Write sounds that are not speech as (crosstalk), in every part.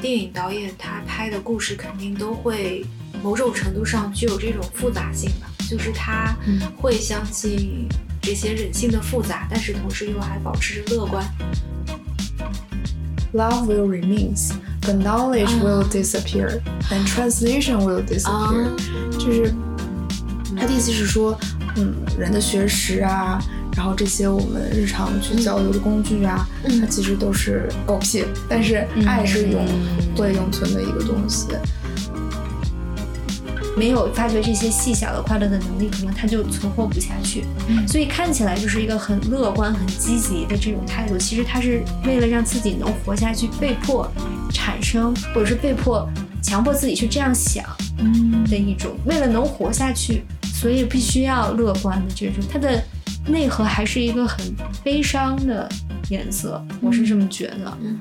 电影导演他拍的故事肯定都会某种程度上具有这种复杂性吧，就是他会相信这些人性的复杂，但是同时又还保持着乐观。Love will remains, but knowledge will disappear, and translation will disappear。就是他的意思是说，嗯，人的学识啊，然后这些我们日常去交流的工具啊，它其实都是狗屁，但是爱是永会永存的一个东西。没有发掘这些细小的快乐的能力，可能他就存活不下去。所以看起来就是一个很乐观、很积极的这种态度。其实他是为了让自己能活下去，被迫产生，或者是被迫强迫自己去这样想的一种。为了能活下去，所以必须要乐观的这种。他的内核还是一个很悲伤的颜色，我是这么觉得。嗯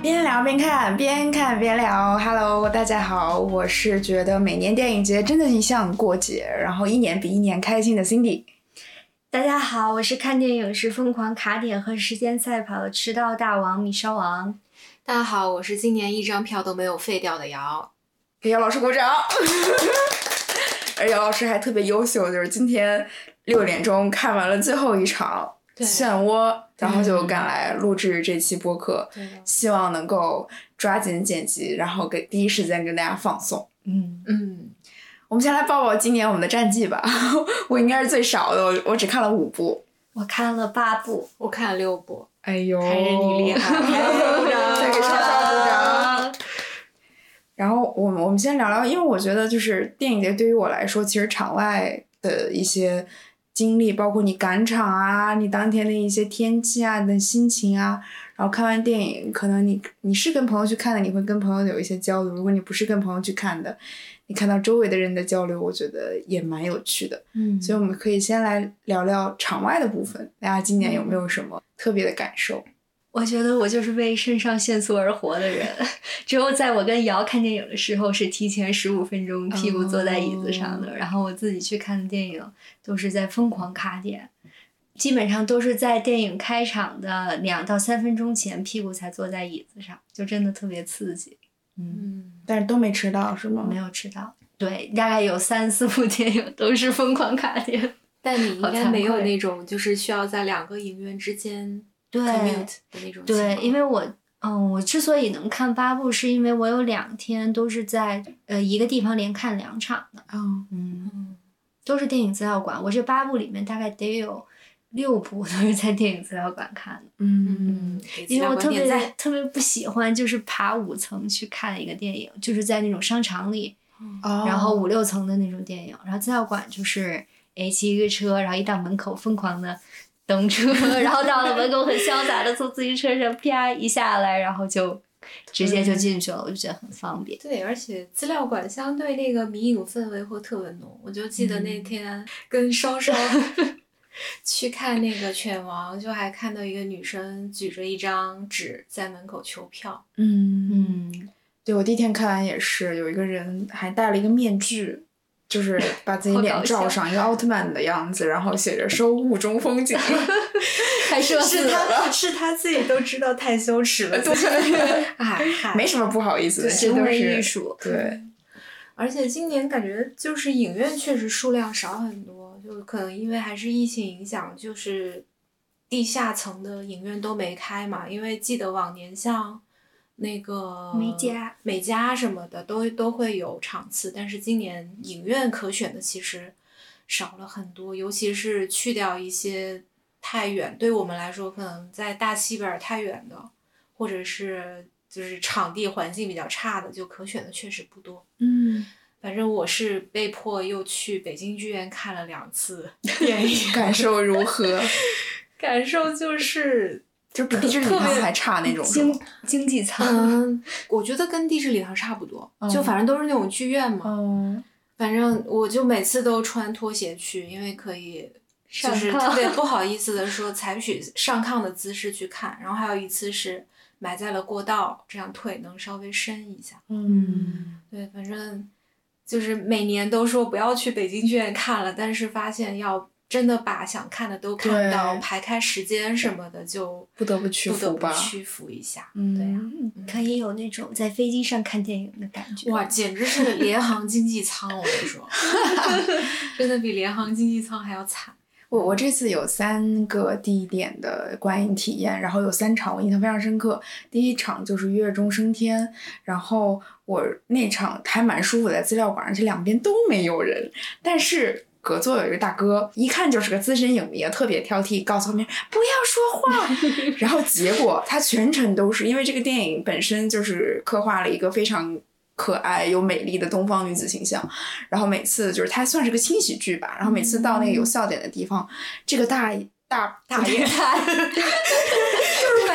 边聊边看，边看边聊。Hello，大家好，我是觉得每年电影节真的像过节，然后一年比一年开心的 Cindy。大家好，我是看电影时疯狂卡点和时间赛跑的迟到大王米烧王。大家好，我是今年一张票都没有废掉的瑶。给姚老师鼓掌。(laughs) 而姚老师还特别优秀，就是今天六点钟看完了最后一场。漩涡，然后就赶来录制这期播客，希望能够抓紧剪辑，然后给第一时间跟大家放送。嗯嗯，我们先来报报今年我们的战绩吧。(laughs) 我应该是最少的，我我只看了五部。我看了八部，我看了六部。哎呦，还是你厉害！再 (laughs) 给莎莎鼓掌。然后我们我们先聊聊，因为我觉得就是电影节对于我来说，其实场外的一些。经历包括你赶场啊，你当天的一些天气啊，的心情啊，然后看完电影，可能你你是跟朋友去看的，你会跟朋友有一些交流；如果你不是跟朋友去看的，你看到周围的人的交流，我觉得也蛮有趣的。嗯，所以我们可以先来聊聊场外的部分，大家今年有没有什么特别的感受？我觉得我就是为肾上腺素而活的人。(laughs) 只有在我跟瑶看电影的时候，是提前十五分钟屁股坐在椅子上的。然后我自己去看的电影，都是在疯狂卡点，基本上都是在电影开场的两到三分钟前，屁股才坐在椅子上，就真的特别刺激。嗯，但是都没迟到是吗？没有迟到。对，大概有三四部电影都是疯狂卡点。但你应该没有那种，就是需要在两个影院之间。对，对，因为我，嗯，我之所以能看八部，是因为我有两天都是在呃一个地方连看两场的，嗯嗯，都是电影资料馆。我这八部里面大概得有六部都是在电影资料馆看的，嗯，因为我特别特别不喜欢就是爬五层去看一个电影，就是在那种商场里，然后五六层的那种电影，然后资料馆就是哎骑一个车，然后一到门口疯狂的。登车，然后到了 (laughs) 门口，很潇洒的从自行车上啪一下来，然后就直接就进去了，我就觉得很方便。对，而且资料馆相对那个迷影氛围会特别浓。我就记得那天跟双双 (laughs) 去看那个《犬王》，就还看到一个女生举着一张纸在门口求票。嗯嗯，对我第一天看完也是，有一个人还戴了一个面具。就是 (laughs) 把自己脸罩上一个奥特曼的样子，然后写着“收雾中风景 (laughs) ”，还是他是他自己都知道太羞耻了，(laughs) 对哎，没什么不好意思的，行为艺术。对，而且今年感觉就是影院确实数量少很多，就可能因为还是疫情影响，就是地下层的影院都没开嘛。因为记得往年像。那个美嘉、美嘉什么的都都会有场次，但是今年影院可选的其实少了很多，尤其是去掉一些太远，对我们来说可能在大西边太远的，或者是就是场地环境比较差的，就可选的确实不多。嗯，反正我是被迫又去北京剧院看了两次 (laughs) 电影，感受如何？(laughs) 感受就是。就比地质礼堂还差那种，经经济舱。嗯，(laughs) 我觉得跟地质礼堂差不多，就反正都是那种剧院嘛。嗯，反正我就每次都穿拖鞋去，因为可以，就是特别 (laughs) 不好意思的说采取上炕的姿势去看。然后还有一次是埋在了过道，这样腿能稍微伸一下。嗯，对，反正就是每年都说不要去北京剧院看了，但是发现要。真的把想看的都看到，排开时间什么的就不得不屈服吧不屈服一下。嗯对呀、嗯可以有那种在飞机上看电影的感觉。哇，简直是联航经济舱，我跟你说，(laughs) (laughs) 真的比联航经济舱还要惨。我我这次有三个地点的观影体验，然后有三场我印象非常深刻。第一场就是《月中升天》，然后我那场还蛮舒服的，在资料馆，而且两边都没有人，但是。隔座有一个大哥，一看就是个资深影迷，特别挑剔，告诉后面不要说话。然后结果他全程都是因为这个电影本身就是刻画了一个非常可爱又美丽的东方女子形象，然后每次就是它算是个轻喜剧吧，然后每次到那个有笑点的地方，这个大大大爷 (laughs) 就是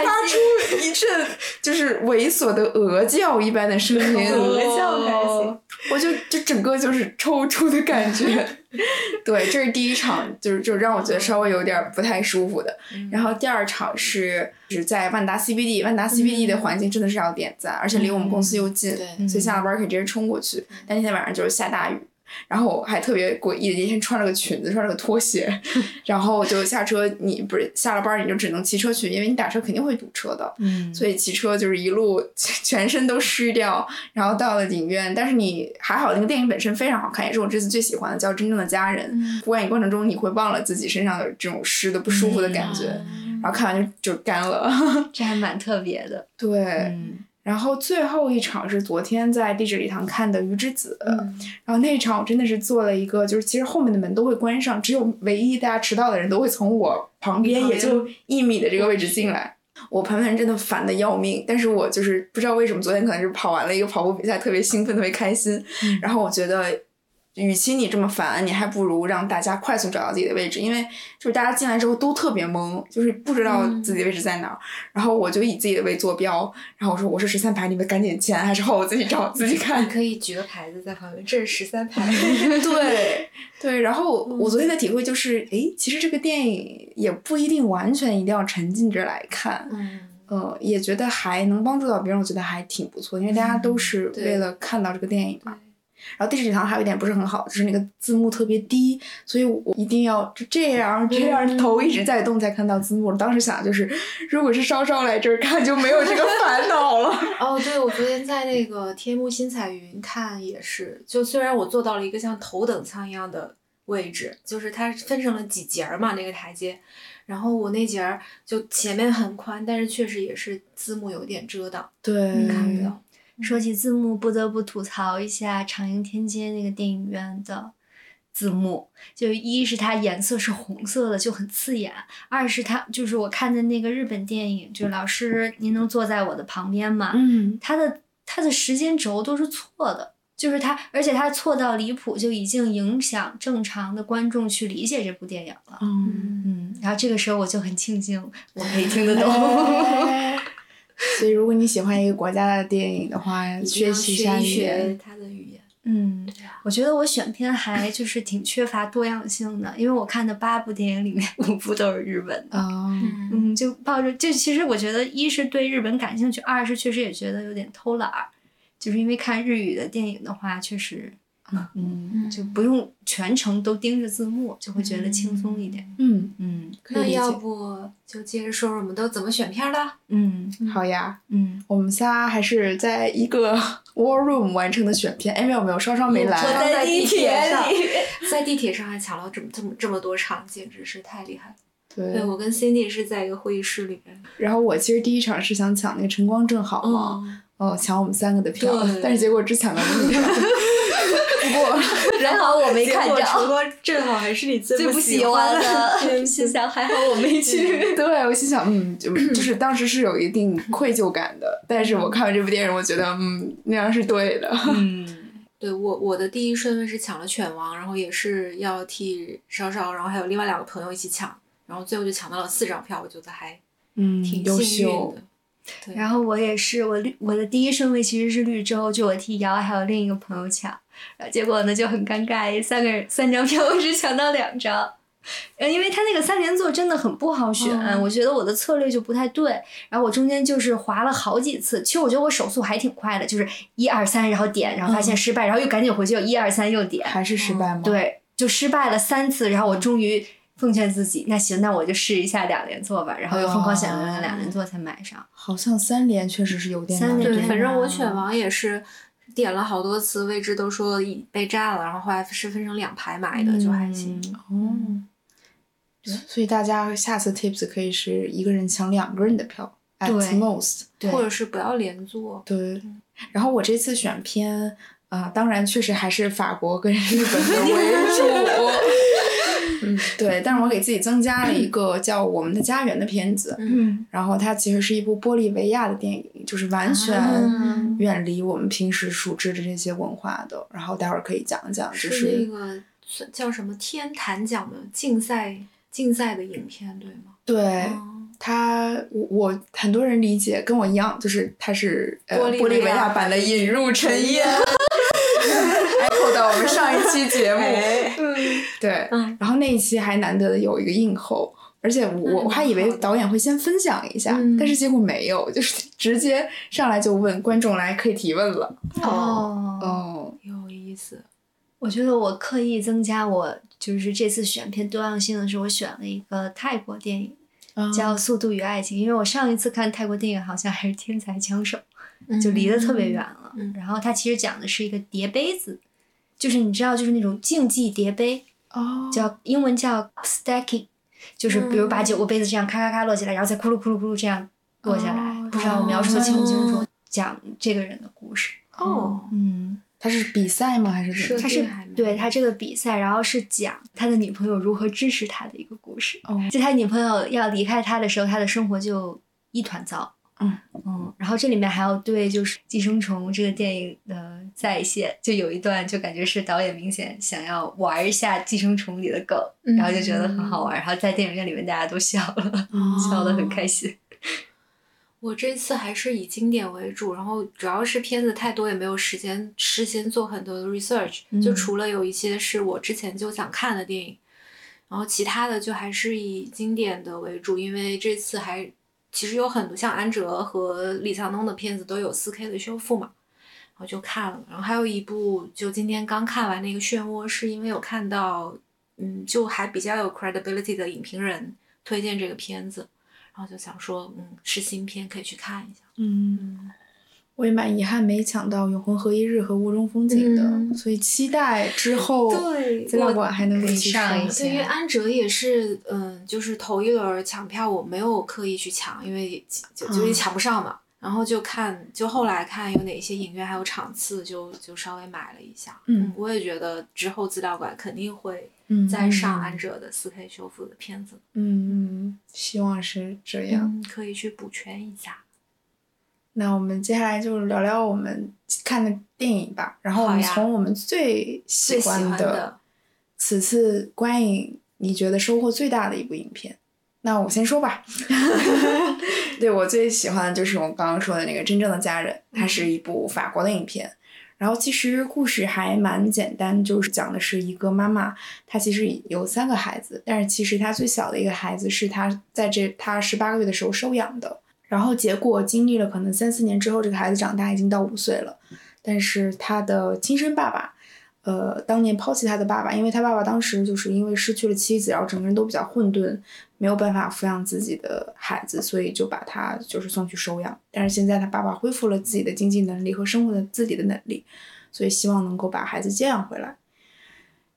发出一阵就是猥琐的鹅叫一般的声音，(laughs) 鹅叫开心，我就就整个就是抽搐的感觉。(laughs) 对，这是第一场，就是就让我觉得稍微有点不太舒服的。然后第二场是是在万达 CBD，万达 CBD 的环境真的是要点赞，而且离我们公司又近，对所以下了班可以直接冲过去。但那天晚上就是下大雨。然后我还特别诡异的，那天穿了个裙子，穿了个拖鞋，(laughs) 然后就下车，你不是下了班你就只能骑车去，因为你打车肯定会堵车的，嗯所以骑车就是一路全身都湿掉，然后到了影院，但是你还好，那个电影本身非常好看，也是我这次最喜欢的，叫《真正的家人》。嗯观影过程中你会忘了自己身上的这种湿的不舒服的感觉，嗯然后看完就就干了。这还蛮特别的。对，嗯然后最后一场是昨天在地质礼堂看的《鱼之子》嗯然后那一场我真的是做了一个，就是其实后面的门都会关上，只有唯一大家迟到的人都会从我旁边也就一米的这个位置进来。我旁边真的烦的要命，但是我就是不知道为什么昨天可能是跑完了一个跑步比赛，特别兴奋，特别开心。嗯然后我觉得，与其你这么烦，你还不如让大家快速找到自己的位置，因为就是大家进来之后都特别懵，就是不知道自己的位置在哪儿。然后我就以自己的为坐标，然后我说我是十三排，你们赶紧签，还是后我自己找自己看你。可以举个牌子在旁边，这是十三排。(laughs) 对 (laughs) 对，然后我昨天的体会就是，诶，其实这个电影也不一定完全一定要沉浸着来看，嗯，呃，也觉得还能帮助到别人，我觉得还挺不错，因为大家都是为了看到这个电影嘛。对然后地质礼堂还有一点不是很好，就是那个字幕特别低，所以我一定要就这样这样头一直在动才看到字幕。我当时想就是，如果是稍稍来这儿看，就没有这个烦恼了。(laughs) 哦，对，我昨天在那个天幕新彩云看也是，就虽然我坐到了一个像头等舱一样的位置，就是它分成了几节儿嘛，那个台阶，然后我那节儿就前面很宽，但是确实也是字幕有点遮挡，对，看不到。说起字幕，不得不吐槽一下长楹天街那个电影院的字幕，就一是它颜色是红色的，就很刺眼；二是它就是我看的那个日本电影，就老师您能坐在我的旁边吗？嗯，它的它的时间轴都是错的，就是它，而且它错到离谱，就已经影响正常的观众去理解这部电影了。嗯。嗯，然后这个时候我就很庆幸我可以听得懂。(laughs) 哎 (laughs) 所以，如果你喜欢一个国家的电影的话，学习一下学一学语言。它的语言。嗯，我觉得我选片还就是挺缺乏多样性的，因为我看的八部电影里面五部都是日本的。嗯，就抱着就其实我觉得一是对日本感兴趣，二是确实也觉得有点偷懒儿，就是因为看日语的电影的话，确实，嗯，就不用全程都盯着字幕，就会觉得轻松一点。嗯，嗯那要。不就接着说说我们都怎么选片儿的？嗯好呀，嗯，我们仨还是在一个 (laughs) war room 完成的选片。哎，没有没有，双双没来。我在地铁上里。(laughs) 在地铁上还抢了这么这么这么多场，简直是太厉害了。对对，我跟 Cindy 是在一个会议室里面。然后我其实第一场是想抢那个晨光正好嘛，嗯，哦，抢我们三个的票，但是结果只抢到了一票。不过，(laughs) 还好我没看着，光正好还是你最最不喜欢的，心想还好我没去。对我心想，嗯，就就是当时是有一定愧疚感的，但是我看完这部电影，我觉得，嗯，那样是对的。嗯对我我的第一顺位是抢了犬王，然后也是要替稍稍，然后还有另外两个朋友一起抢，然后最后就抢到了四张票，我觉得还嗯挺幸运秀的。。对，然后我也是，我绿我的第一顺位其实是绿洲，就我替瑶还有另一个朋友抢，然后结果呢就很尴尬，三个人三张票我只抢到两张，呃，因为他那个三连座真的很不好选，嗯我觉得我的策略就不太对，然后我中间就是滑了好几次，其实我觉得我手速还挺快的，就是一二三，然后点，然后发现失败，然后又赶紧回去又一二三又点，还是失败吗？，对，就失败了三次，然后我终于奉劝自己，那行，那我就试一下两连坐吧，然后又疯狂选了两连坐才买上。好像三连确实是有点难三连对，反正我啊犬王也是点了好多次，位置都说已被占了，然后后来是分成两排买的，就还行。哦，对，所以大家下次 tips 可以是一个人抢两个人的票，at most。对，或者是不要连坐。对，然后我这次选片啊、当然确实还是法国跟日本的 (laughs) 为主。嗯，对，但是我给自己增加了一个叫《我们的家园》的片子，嗯然后它其实是一部玻利维亚的电影，就是完全啊远离我们平时熟知的这些文化的。然后待会儿可以讲一讲，就是那个算叫什么天坛奖的竞赛竞赛的影片，对吗？对。哦它，我我很多人理解跟我一样，就是它是呃玻利维维亚亚版的《引入尘烟》，(laughs) echo 到我们上一期节目，对，嗯然后那一期还难得的有一个映后，而且我我嗯我还以为导演会先分享一下，嗯但是结果没有，就是 (laughs) 直接上来就问观众来可以提问了。哦，哦，有意思。我觉得我刻意增加我就是这次选片多样性的是，我选了一个泰国电影，嗯叫《速度与爱情》，因为我上一次看泰国电影好像还是《天才枪手》，嗯就离得特别远了。嗯然后它其实讲的是一个叠杯子，就是你知道，就是那种竞技叠杯，哦，叫英文叫 stacking，就是比如把九个杯子这样咔咔咔摞起来，然后再咕噜咕噜咕噜这样落下来。哦不知道我描述的清不清楚？哦讲这个人的故事。哦，嗯，他是比赛吗？还是怎是么？他是对他这个比赛，然后是讲他的女朋友如何支持他的一个故事。哦就他女朋友要离开他的时候，他的生活就一团糟。嗯。嗯，然后这里面还有对就是《寄生虫》这个电影的再现，就有一段就感觉是导演明显想要玩一下《寄生虫》里的梗，嗯然后就觉得很好玩，然后在电影院里面大家都笑了，(laughs) 哦笑得很开心。(laughs) 我这次还是以经典为主，然后主要是片子太多，也没有时间事先做很多的 research、嗯。就除了有一些是我之前就想看的电影，然后其他的就还是以经典的为主，因为这次还其实有很多像安哲和李沧东的片子都有 4K 的修复嘛，然后就看了，然后还有一部就今天刚看完那个《漩涡》，是因为有看到嗯就还比较有 credibility 的影评人推荐这个片子。然后就想说，嗯，是新片，可以去看一下。嗯，嗯，我也蛮遗憾没抢到《永恒和一日》和《雾中风景》的，嗯所以期待之后对资料馆还能够可以继续上一对，因为安哲也是，嗯，就是头一轮抢票我没有刻意去抢，因为就就也抢不上嘛。然后就看，就后来看有哪些影院还有场次，就就稍微买了一下。嗯我也觉得之后资料馆肯定会嗯再上安哲的四 K 修复的片子，嗯嗯，希望是这样。嗯，可以去补全一下。那我们接下来就聊聊我们看的电影吧，然后我们从我们最喜欢欢的此次观影你觉得收获最大的一部影片。那我先说吧，(laughs) 对我最喜欢的就是我刚刚说的那个《真正的家人》，它是一部法国的影片。然后其实故事还蛮简单，就是讲的是一个妈妈，她其实有三个孩子，但是其实她最小的一个孩子是她在这她十八个月的时候收养的。然后结果经历了可能三四年之后，这个孩子长大已经到五岁了，但是他的亲生爸爸，呃，当年抛弃他的爸爸，因为他爸爸当时就是因为失去了妻子，然后整个人都比较混沌，没有办法抚养自己的孩子，所以就把他就是送去收养。但是现在他爸爸恢复了自己的经济能力和生活的自己的能力，所以希望能够把孩子接养回来。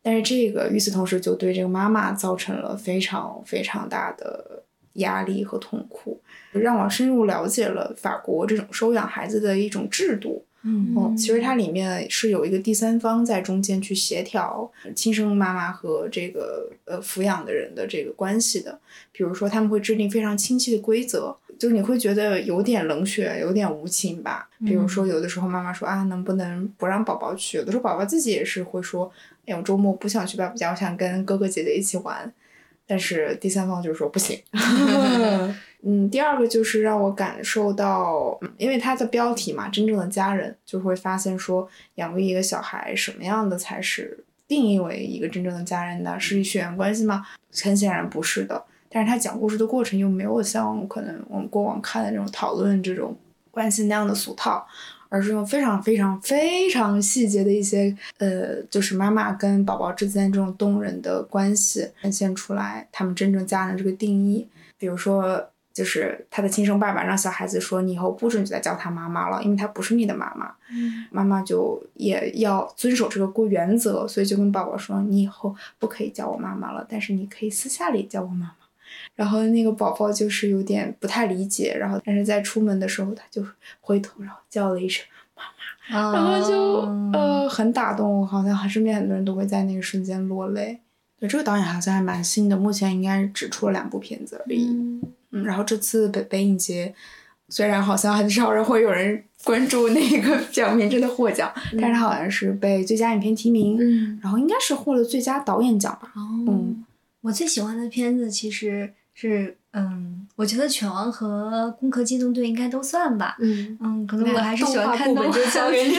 但是这个与此同时，就对这个妈妈造成了非常非常大的压力和痛苦，让我深入了解了法国这种收养孩子的一种制度。嗯哦，其实它里面是有一个第三方在中间去协调亲生妈妈和这个呃抚养的人的这个关系的。比如说，他们会制定非常清晰的规则，就是你会觉得有点冷血，有点无情吧。比如说，有的时候妈妈说啊，能不能不让宝宝去？有的时候宝宝自己也是会说，哎，我周末不想去爸爸家，我想跟哥哥姐姐一起玩。但是第三方就是说不行。(laughs) 嗯，第二个就是让我感受到，嗯因为它的标题嘛，真正的家人，就会发现说，养育一个小孩，什么样的才是定义为一个真正的家人呢？是血缘关系吗？很显然不是的。但是他讲故事的过程又没有像可能我们过往看的那种讨论这种关系那样的俗套，而是用非常非常非常细节的一些呃，就是妈妈跟宝宝之间这种动人的关系呈现出来，他们真正家人这个定义。比如说，就是他的亲生爸爸让小孩子说：“你以后不准再叫他妈妈了，因为他不是你的妈妈。”妈妈就也要遵守这个规原则，所以就跟宝宝说：“你以后不可以叫我妈妈了，但是你可以私下里叫我妈妈。”然后那个宝宝就是有点不太理解，然后但是在出门的时候他就回头，然后叫了一声妈妈，然后就呃很打动我，好像身边很多人都会在那个瞬间落泪。对，这个导演好像还蛮新的，目前应该只出了两部片子而已。嗯，然后这次北北影节，虽然好像很少人会有人关注那个奖片真的获奖，但是他好像是被最佳影片提名，嗯，然后应该是获了最佳导演奖吧。哦，嗯，我最喜欢的片子其实是，嗯，我觉得《犬王》和《攻壳机动队》应该都算吧。嗯嗯，可能我还是喜欢看动部门就交给你。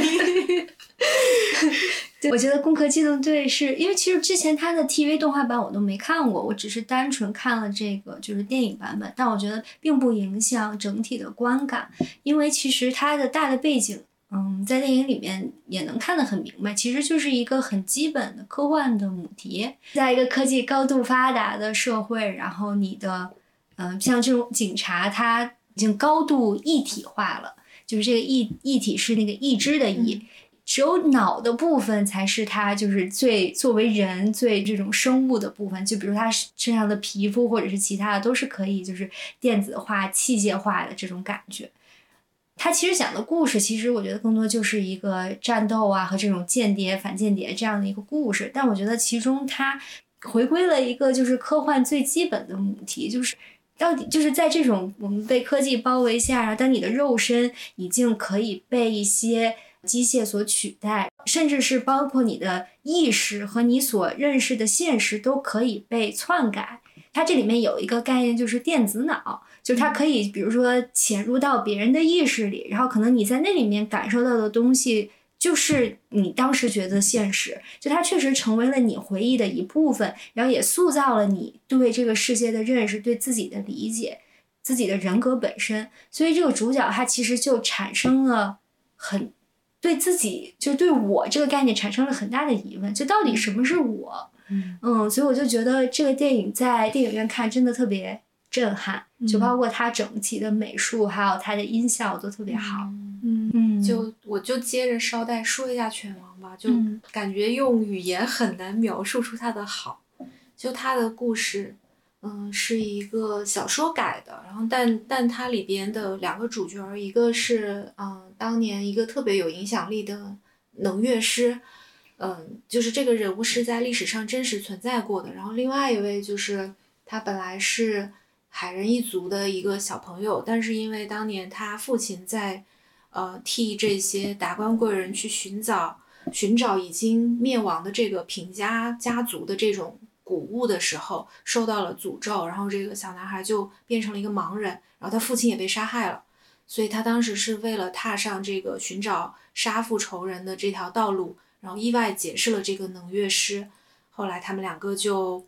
对，(laughs) 我觉得《攻壳机动队》是因为其实之前它的 TV 动画版我都没看过，我只是单纯看了这个就是电影版本，但我觉得并不影响整体的观感，因为其实它的大的背景，嗯，在电影里面也能看得很明白，其实就是一个很基本的科幻的母题，在一个科技高度发达的社会，然后你的，嗯、像这种警察，他已经高度一体化了，就是这个一一体是那个一肢的一。只有脑的部分才是他就是最作为人最这种生物的部分，就比如他身上的皮肤或者是其他的都是可以就是电子化、器械化的这种感觉。它其实讲的故事，其实我觉得更多就是一个战斗啊和这种间谍、反间谍这样的一个故事。但我觉得其中它回归了一个就是科幻最基本的母题，就是到底就是在这种我们被科技包围下，然后当你的肉身已经可以被一些机械所取代，甚至是包括你的意识和你所认识的现实都可以被篡改。它这里面有一个概念，就是电子脑，就是它可以，比如说潜入到别人的意识里，然后可能你在那里面感受到的东西，就是你当时觉得现实，就它确实成为了你回忆的一部分，然后也塑造了你对这个世界的认识，对自己的理解，自己的人格本身。所以这个主角他其实就产生了很对自己，就对我这个概念产生了很大的疑问，就到底什么是我？嗯所以我就觉得这个电影在电影院看真的特别震撼，就包括它整体的美术，还有它的音效都特别好。嗯嗯，就我就接着捎带说一下犬王吧，就嗯感觉用语言很难描述出它的好。就它的故事，嗯，是一个小说改的，然后但但它里边的两个主角儿，一个是嗯当年一个特别有影响力的能乐师，嗯，就是这个人物是在历史上真实存在过的。然后另外一位就是他本来是海人一族的一个小朋友，但是因为当年他父亲在呃替这些达官贵人去寻找寻找已经灭亡的这个平家家族的这种古物的时候，受到了诅咒，然后这个小男孩就变成了一个盲人，然后他父亲也被杀害了。所以他当时是为了踏上这个寻找杀父仇人的这条道路，然后意外结识了这个能乐师。后来他们两个就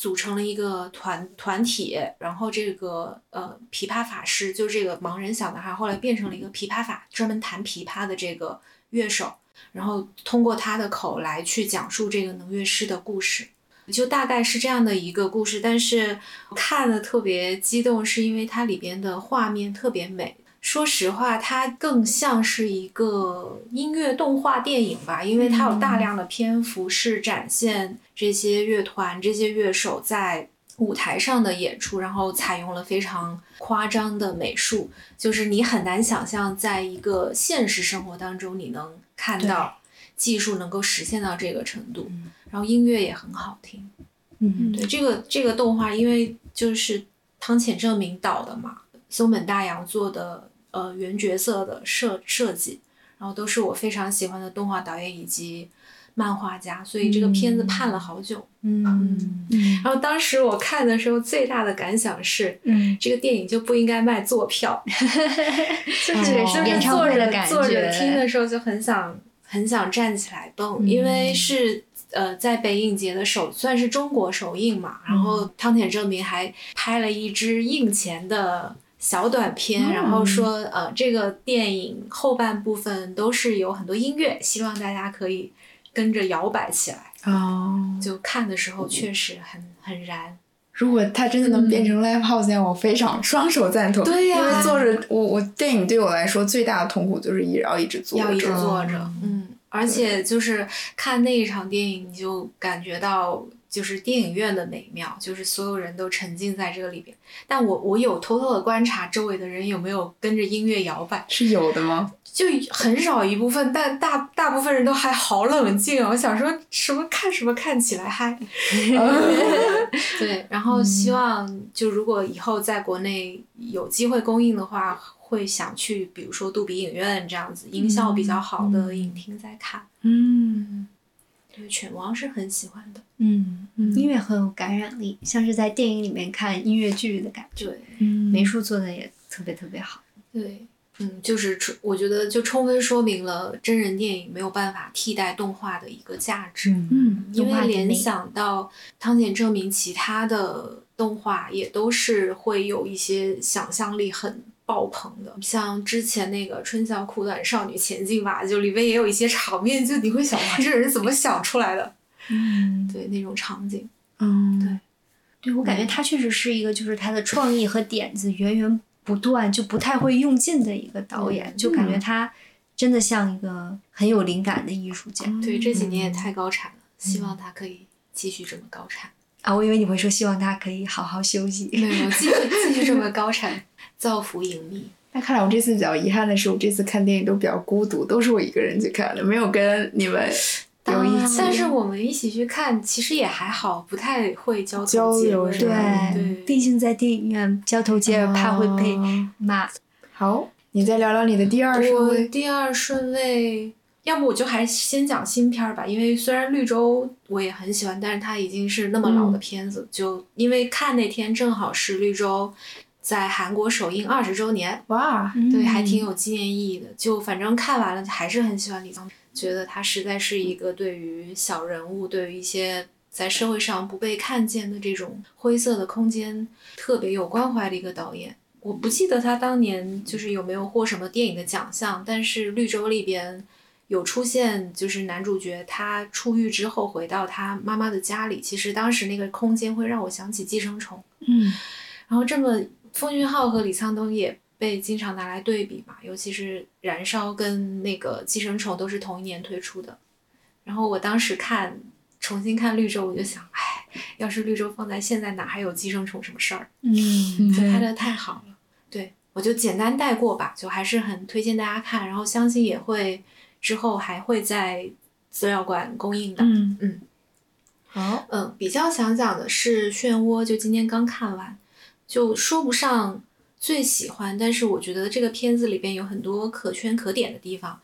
组成了一个团团体，然后这个呃琵琶法师，就这个盲人小男孩，后来变成了一个琵琶法专门弹琵琶的这个乐手，然后通过他的口来去讲述这个能乐师的故事。就大概是这样的一个故事，但是看的特别激动，是因为它里边的画面特别美。说实话，它更像是一个音乐动画电影吧，因为它有大量的篇幅是展现这些乐团、这些乐手在舞台上的演出，然后采用了非常夸张的美术，就是你很难想象，在一个现实生活当中，你能看到技术能够实现到这个程度，然后音乐也很好听。嗯。对这个这个动画，因为就是汤浅政明导的嘛，松本大洋做的呃原角色的设设计，然后都是我非常喜欢的动画导演以及漫画家，所以这个片子盼了好久。嗯。然后当时我看的时候，最大的感想是，嗯，这个电影就不应该卖座票，(laughs) 就是哦就是坐着坐着听的时候就很想很想站起来蹦，嗯因为是呃在北影节的首算是中国首映嘛，然后汤浅政明还拍了一支印钱的小短片，然后说呃这个电影后半部分都是有很多音乐，希望大家可以跟着摇摆起来。哦，就看的时候确实很很燃。如果它真的能变成 live house，那我非常 (laughs) 双手赞同。对呀因为坐着，我我电影对我来说最大的痛苦就是一要一直坐着，要一直坐着，嗯，而且就是看那一场电影，你就感觉到就是电影院的美妙，就是所有人都沉浸在这个里边。但我我有偷偷的观察周围的人有没有跟着音乐摇摆，是有的吗？就很少一部分，但大大部分人都还好冷静啊！我想说什么看什么看起来嗨，(laughs) 对，然后希望就如果以后在国内有机会公映的话，会想去比如说杜比影院这样子音效比较好的影厅再看。嗯对，犬王是很喜欢的。嗯，音乐很有感染力，像是在电影里面看音乐剧的感觉。对，嗯美术做的也特别特别好。对，嗯，就是充，我觉得就充分说明了真人电影没有办法替代动画的一个价值。嗯，因为联想到汤浅证明其他的动画也都是会有一些想象力很爆棚的，像之前那个《春宵苦短，少女前进吧》，就里面也有一些场面，就你会想哇，这人怎么想出来的？嗯，对，那种场景。嗯，对对我感觉他确实是一个，就是他的创意和点子源源不断，就不太会用尽的一个导演，嗯就感觉他真的像一个很有灵感的艺术家。对，这几年也太高产了，希望他可以继续这么高产。啊，我以为你会说希望他可以好好休息。没有，继续继续这么 (laughs) 高产，造福影迷。那看来我这次比较遗憾的是，我这次看电影都比较孤独，都是我一个人去看的，没有跟你们有一起。但是我们一起去看，其实也还好，不太会交头交接对对，毕竟在电影院交头接耳，怕会被哦骂。好，你再聊聊你的第二顺位。第二顺位，要不我就还先讲新片儿吧，因为虽然绿洲我也很喜欢，但是它已经是那么老的片子，就因为看那天正好是绿洲在韩国首映二十周年，哇，对，还嗯挺有纪念意义的。就反正看完了还是很喜欢李沧，觉得他实在是一个对于小人物，对于一些在社会上不被看见的这种灰色的空间特别有关怀的一个导演。我不记得他当年就是有没有获什么电影的奖项，但是《绿洲》里边有出现，就是男主角他出狱之后回到他妈妈的家里，其实当时那个空间会让我想起《寄生虫》。嗯然后这么奉俊昊和李沧东也被经常拿来对比嘛，尤其是《燃烧》跟那个《寄生虫》都是同一年推出的。然后我当时看重新看《绿洲》，我就想，哎，要是《绿洲》放在现在，哪还有《寄生虫》什么事儿？嗯就拍的太好了。对我就简单带过吧，就还是很推荐大家看，然后相信也会之后还会在资料馆公映的。嗯嗯，好，嗯，比较想讲的是《漩涡》，就今天刚看完，就说不上最喜欢，但是我觉得这个片子里边有很多可圈可点的地方。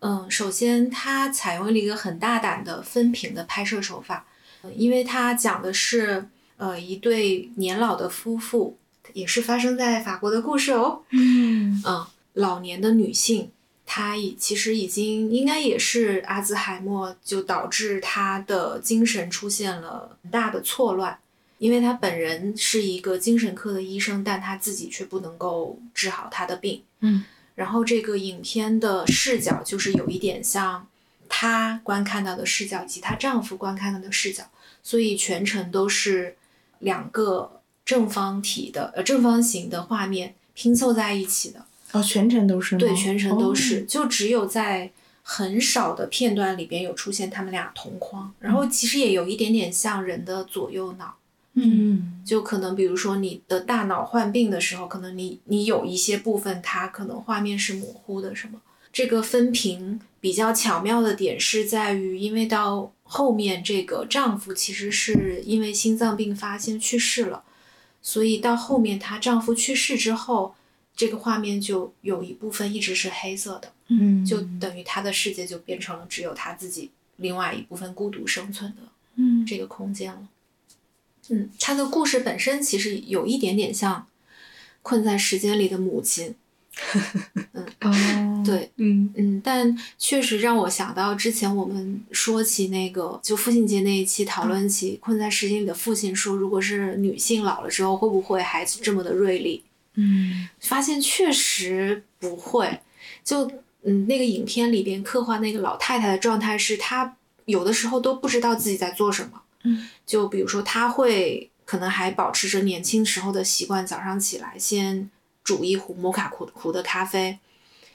嗯，首先它采用了一个很大胆的分屏的拍摄手法，呃因为它讲的是呃一对年老的夫妇，也是发生在法国的故事哦。嗯嗯，老年的女性，她已其实已经应该也是阿兹海默，就导致她的精神出现了很大的错乱。因为她本人是一个精神科的医生，但她自己却不能够治好她的病。嗯，然后这个影片的视角就是有一点像她观看到的视角，以及她丈夫观看到的视角，所以全程都是两个正方体的呃正方形的画面拼凑在一起的。哦，全程都是吗？对，全程都是，哦就只有在很少的片段里边有出现他们俩同框，然后其实也有一点点像人的左右脑，嗯就可能比如说你的大脑患病的时候，可能你你有一些部分它可能画面是模糊的什么。这个分屏比较巧妙的点是在于，因为到后面这个丈夫其实是因为心脏病发先去世了，所以到后面她丈夫去世之后，这个画面就有一部分一直是黑色的，嗯，就等于她的世界就变成了只有她自己另外一部分孤独生存的嗯这个空间了。嗯，他的故事本身其实有一点点像困在时间里的母亲，哦，对，嗯嗯，但确实让我想到之前我们说起那个就父亲节那一期讨论起困在时间里的父亲，说如果是女性老了之后会不会还这么的锐利？嗯发现确实不会。就嗯，那个影片里边刻画那个老太太的状态是，她有的时候都不知道自己在做什么。嗯，就比如说，她会可能还保持着年轻时候的习惯，早上起来先煮一壶摩卡壶壶的咖啡。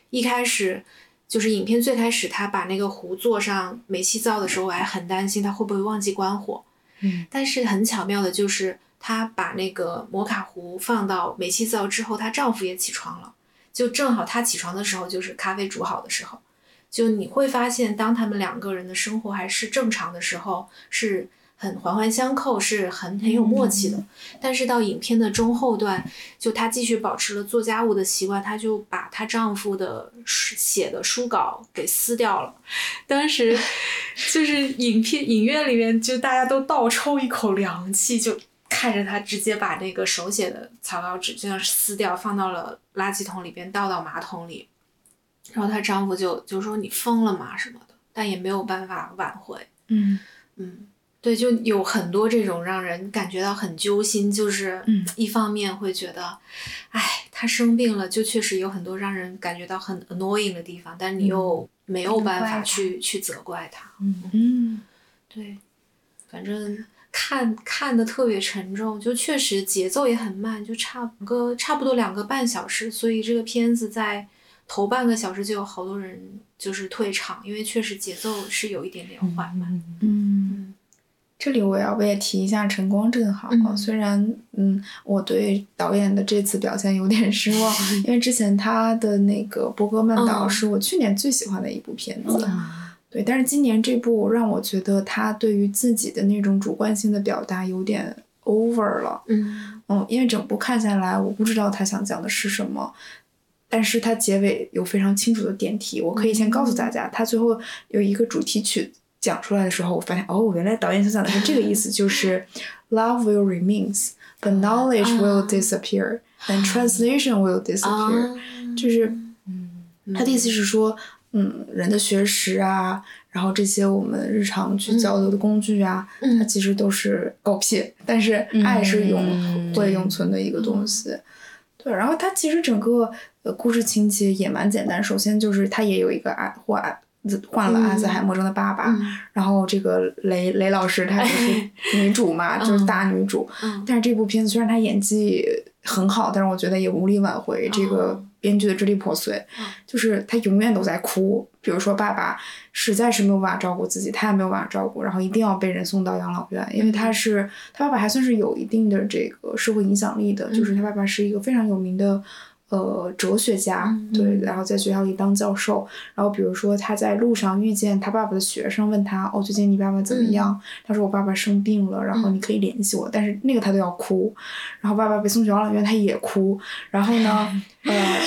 一开始就是影片最开始，她把那个壶做上煤气灶的时候，我还很担心她会不会忘记关火。嗯，但是很巧妙的就是，她把那个摩卡壶放到煤气灶之后，她丈夫也起床了。就正好她起床的时候，就是咖啡煮好的时候。就你会发现，当他们两个人的生活还是正常的时候，是很环环相扣，是很很有默契的。但是到影片的中后段，就她继续保持了做家务的习惯，她就把她丈夫的书写的书稿给撕掉了。当时 (laughs) 就是影片影院里面，就大家都倒抽一口凉气，就看着她直接把那个手写的草稿纸这样撕掉，放到了垃圾桶里边，倒到马桶里。然后她丈夫就就说你疯了吗什么的，但也没有办法挽回。嗯嗯，对，就有很多这种让人感觉到很揪心，就是嗯。一方面会觉得，哎，他生病了，就确实有很多让人感觉到很 annoying 的地方，但你又没有办法去去责怪他。嗯对，反正看看的特别沉重，就确实节奏也很慢，就差不个差不多两个半小时，所以这个片子在头半个小时就有好多人就是退场，因为确实节奏是有一点点缓慢。嗯，这里我要不也提一下晨光正好，嗯虽然嗯我对导演的这次表现有点失望，(laughs) 因为之前他的那个《伯格曼岛》嗯是我去年最喜欢的一部片子。啊对，但是今年这部让我觉得他对于自己的那种主观性的表达有点 over 了。嗯嗯，因为整部看下来，我不知道他想讲的是什么，但是他结尾有非常清楚的点题，我可以先告诉大家，他最后有一个主题曲讲出来的时候，我发现哦，原来导演想讲的是这个意思，就是 (laughs) love will remains, but knowledge will 啊。disappear, and translation will disappear，、啊，就是嗯。他的意思是说，嗯，人的学识啊，然后这些我们日常去交流的工具啊，嗯。它其实都是狗屁，但是爱是永、嗯。会永存的一个东西。对，然后它其实整个呃故事情节也蛮简单，首先就是他也有一个阿患阿患了阿兹海默症的爸爸，嗯。然后这个雷雷老师她就 (laughs) 是女主嘛，就是大女主，嗯。但是这部片子虽然她演技很好，但是我觉得也无力挽回这个哦。编剧的支离破碎，嗯。就是她永远都在哭。比如说爸爸实在是没有办法照顾自己，他也没有办法照顾，然后一定要被人送到养老院，因为他是他爸爸还算是有一定的这个社会影响力的，就是他爸爸是一个非常有名的。呃，哲学家嗯对，然后在学校里当教授，然后比如说他在路上遇见他爸爸的学生，问他哦，最近你爸爸怎么样？他说我爸爸生病了，然后你可以联系我，但是那个他都要哭，然后爸爸被送去养老院，他也哭，然后呢，(laughs) 呃。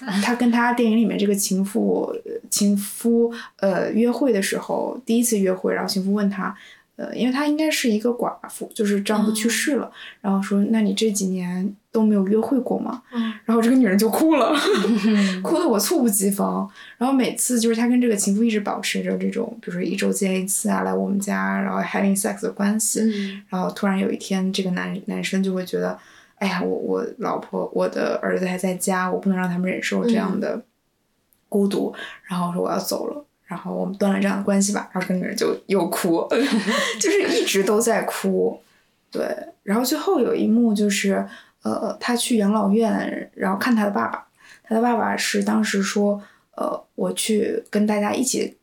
(laughs) 他跟他电影里面这个情妇呃情夫呃约会的时候，第一次约会，然后情夫问他，呃，因为她应该是一个寡妇，就是丈夫去世了，然后说，那你这几年都没有约会过吗？嗯然后这个女人就哭了，(laughs) 哭得我猝不及防。然后每次就是她跟这个情夫一直保持着这种，比如说一周见一次啊，来我们家，然后 having sex 的关系。嗯然后突然有一天，这个男男生就会觉得，哎呀，我我老婆我的儿子还在家，我不能让他们忍受这样的孤独，然后说我要走了。然后我们断了这样的关系吧，然后这个女人就又哭，(laughs) 就是一直都在哭，对。然后最后有一幕就是，呃，他去养老院，然后看他的爸爸，他的爸爸是当时说，呃，我去跟大家一起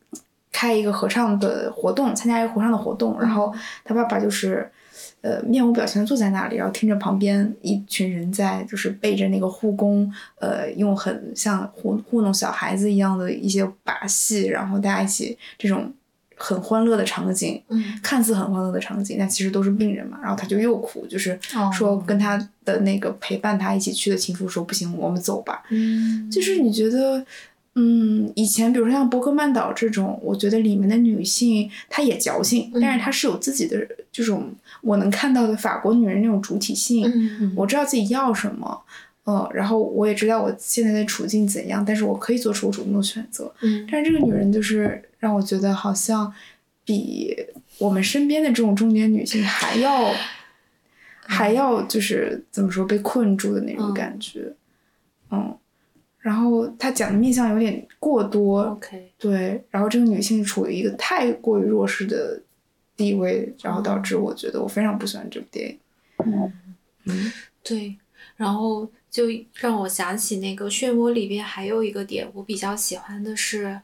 开一个合唱的活动，参加一个合唱的活动，然后他爸爸就是。呃，面无表情的坐在那里，然后听着旁边一群人在就是背着那个护工，呃，用很像糊糊弄小孩子一样的一些把戏，然后大家一起这种很欢乐的场景，嗯看似很欢乐的场景，但其实都是病人嘛。然后他就又哭，就是哦说跟他的那个陪伴他一起去的情妇说不行，我们走吧。嗯，就是你觉得，嗯，以前比如说像伯格曼岛这种，我觉得里面的女性她也矫情，嗯但是她是有自己的这种我能看到的法国女人那种主体性。嗯我知道自己要什么，嗯，然后我也知道我现在的处境怎样，但是我可以做出我主动的选择。嗯但是这个女人就是让我觉得好像比我们身边的这种中年女性还要还要就是怎么说被困住的那种感觉，嗯，然后他讲的面相有点过多，OK，对，然后这个女性处于一个太过于弱势的地位，然后导致我觉得我非常不喜欢这部电影，嗯。嗯，对，然后就让我想起那个漩涡里边还有一个点，我比较喜欢的是。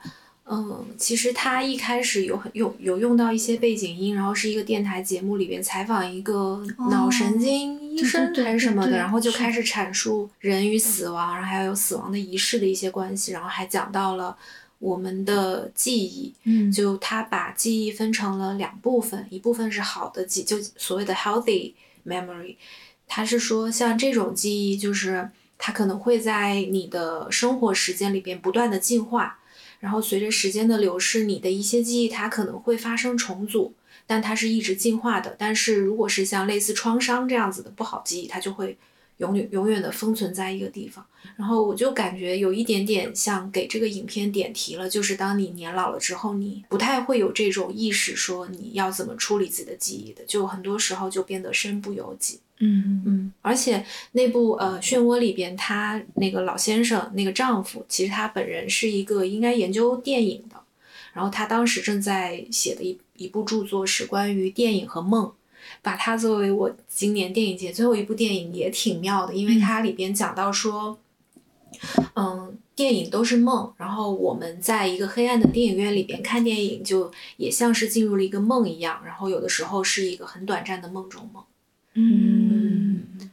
嗯，其实他一开始有很有有用到一些背景音，然后是一个电台节目里边采访一个脑神经医生还是什么的，然后就开始阐述人与死亡，然后还有死亡的仪式的一些关系，然后还讲到了我们的记忆，嗯，就他把记忆分成了两部分，一部分是好的记，就所谓的 healthy memory，他是说像这种记忆，就是它可能会在你的生活时间里边不断的进化。然后随着时间的流逝，你的一些记忆它可能会发生重组，但它是一直进化的。但是如果是像类似创伤这样子的不好记忆，它就会永远永远的封存在一个地方。然后我就感觉有一点点像给这个影片点题了，就是当你年老了之后，你不太会有这种意识说你要怎么处理自己的记忆的，就很多时候就变得身不由己。嗯嗯，而且那部呃漩涡里边，他那个老先生那个丈夫，其实他本人是一个应该研究电影的，然后他当时正在写的一一部著作是关于电影和梦，把它作为我今年电影节最后一部电影也挺妙的，因为它里边讲到说，嗯，电影都是梦，然后我们在一个黑暗的电影院里边看电影，就也像是进入了一个梦一样，然后有的时候是一个很短暂的梦中梦。嗯，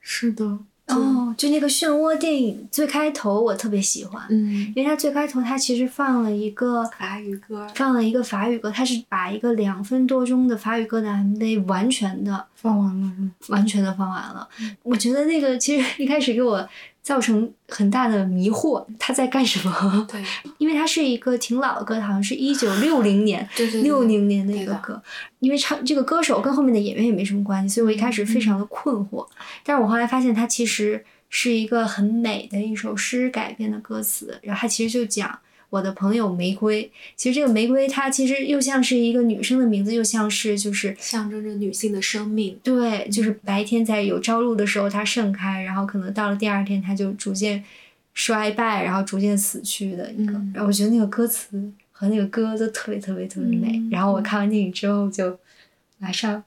是的，哦，就那个漩涡电影最开头我特别喜欢，嗯，因为它最开头它其实放了一个法语歌，放了一个法语歌，它是把一个两分多钟的法语歌的 MV 完全的放完了，完全的放完了。我觉得那个其实一开始给我。造成很大的迷惑，他在干什么？对，(laughs) 因为它是一个挺老的歌，好像是一九六零年、六零年的一个歌。因为唱这个歌手跟后面的演员也没什么关系，所以我一开始非常的困惑。但是我后来发现，它其实是一个很美的一首诗改编的歌词，然后它其实就讲。我的朋友玫瑰，其实这个玫瑰它其实又像是一个女生的名字，又像是就是象征着女性的生命。对，就是白天在有朝露的时候它盛开，然后可能到了第二天它就逐渐衰败，然后逐渐死去的一个。然后我觉得那个歌词和那个歌都特别特别特别美。然后我看完电影之后就马上。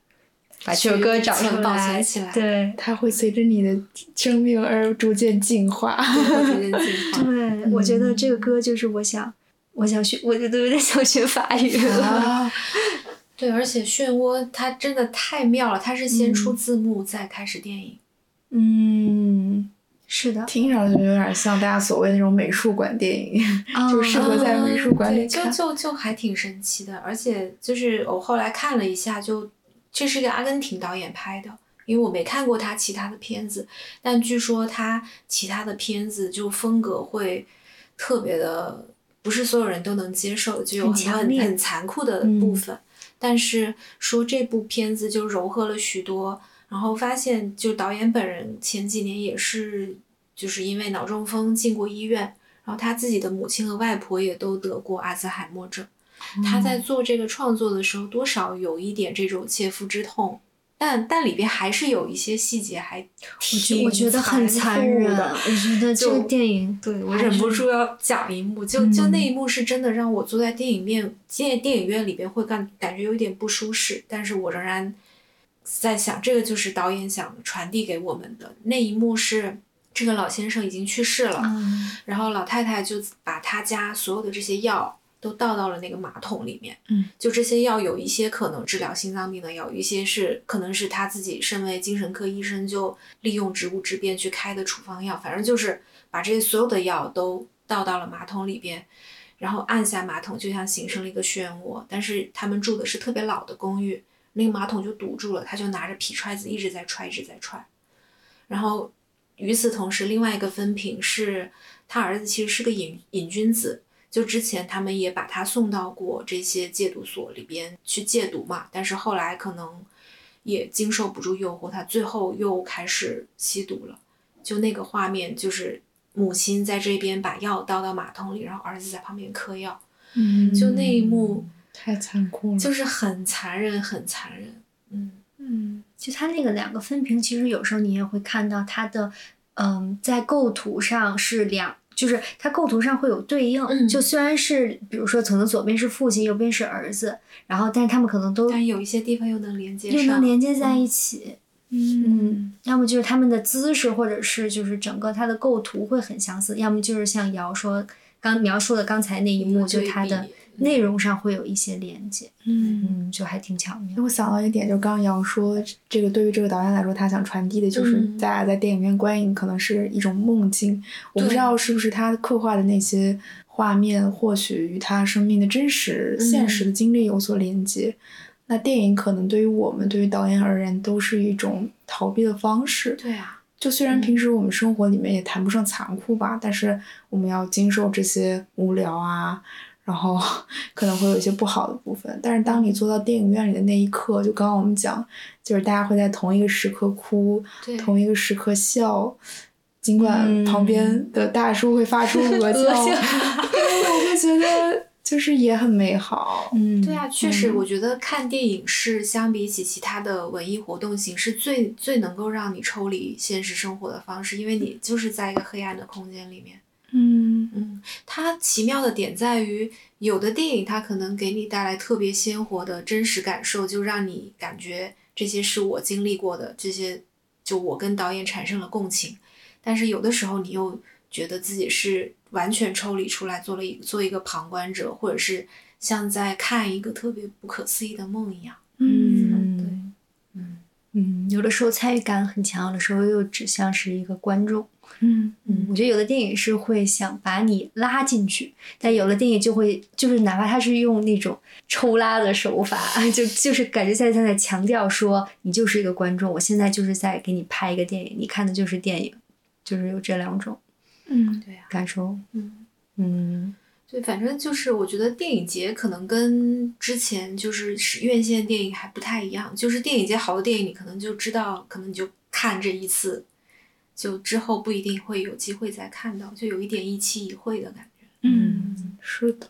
把这首歌找出来，对，它会随着你的生命而逐渐进化。逐渐进化。(laughs) 对，我觉得这个歌就是我想，我想学，我觉得有点想学法语了。(laughs) 对，而且漩涡它真的太妙了，它是先出字幕再开始电影。嗯，是的。听上去有点像大家所谓那种美术馆电影，就适合在美术馆里看。就就就还挺神奇的，而且就是我后来看了一下就。这是一个阿根廷导演拍的，因为我没看过他其他的片子，但据说他其他的片子就风格会特别的，不是所有人都能接受，就有很很很残酷的部分。但是说这部片子就柔和了许多，然后发现就导演本人前几年也是就是因为脑中风进过医院，然后他自己的母亲和外婆也都得过阿兹海默症。他在做这个创作的时候，多少有一点这种切肤之痛，但但里边还是有一些细节还挺我觉得很残忍。的。我觉得这个电影，对我忍不住要讲一幕，就就那一幕是真的让我坐在电影院，在电影院里边会感感觉有点不舒适，但是我仍然在想，这个就是导演想传递给我们的那一幕是这个老先生已经去世了，然后老太太就把他家所有的这些药。都倒到了那个马桶里面，嗯，就这些药有一些可能治疗心脏病的药，有一些是可能是他自己身为精神科医生就利用职务之便去开的处方药，反正就是把这些所有的药都倒到了马桶里边，然后按下马桶就像形成了一个漩涡，但是他们住的是特别老的公寓，那个马桶就堵住了，他就拿着皮揣子一直在踹，一直在踹，然后与此同时，另外一个分屏是他儿子其实是个瘾瘾君子。就之前他们也把他送到过这些戒毒所里边去戒毒嘛，但是后来可能也经受不住诱惑，他最后又开始吸毒了。就那个画面，就是母亲在这边把药倒到马桶里，然后儿子在旁边嗑药。嗯，就那一幕太残酷了，就是很残忍，很残忍。嗯嗯，就他那个两个分屏，其实有时候你也会看到他的，嗯，在构图上是两，就是它构图上会有对应。嗯就虽然是比如说可能左边是父亲，右边是儿子，然后但是他们可能都但有一些地方又能连接又，能连接在一起。嗯嗯，要么就是他们的姿势，或者是就是整个它的构图会很相似，要么就是像瑶说刚描述的刚才那一幕，就对它的比内容上会有一些连接。嗯。嗯，就还挺巧妙。我想到一点，就刚刚杨说，这个对于这个导演来说，他想传递的就是嗯大家在电影院观影可能是一种梦境。我不知道是不是他刻画的那些画面，或许与他生命的真实、嗯现实的经历有所连接。那电影可能对于我们，对于导演而言，都是一种逃避的方式。对啊，就虽然平时我们生活里面也谈不上残酷吧，但是我们要经受这些无聊啊，然后 (laughs) 可能会有一些不好的部分。但是当你坐到电影院里的那一刻，就刚刚我们讲，就是大家会在同一个时刻哭，对同一个时刻笑，尽管嗯旁边的大叔会发出 (laughs) 鹅叫，我会觉得就是也很美好。嗯，对啊，确实，嗯我觉得看电影是相比起其他的文艺活动形式最最能够让你抽离现实生活的方式，因为你就是在一个黑暗的空间里面。嗯嗯，它奇妙的点在于，有的电影它可能给你带来特别鲜活的真实感受，就让你感觉这些是我经历过的，这些就我跟导演产生了共情。但是有的时候你又觉得自己是完全抽离出来，做了一做一个旁观者，或者是像在看一个特别不可思议的梦一样。嗯对嗯嗯嗯，有的时候参与感很强，有的时候又只像是一个观众。嗯嗯，我觉得有的电影是会想把你拉进去，但有的电影就会就是哪怕他是用那种抽拉的手法，(laughs) 就就是感觉在在在强调说你就是一个观众，我现在就是在给你拍一个电影，你看的就是电影，就是有这两种嗯对呀、感受。嗯。嗯对，反正就是我觉得电影节可能跟之前就是是院线电影还不太一样，就是电影节好多电影你可能就知道，可能你就看这一次，就之后不一定会有机会再看到，就有一点一期一会的感觉。嗯，是的。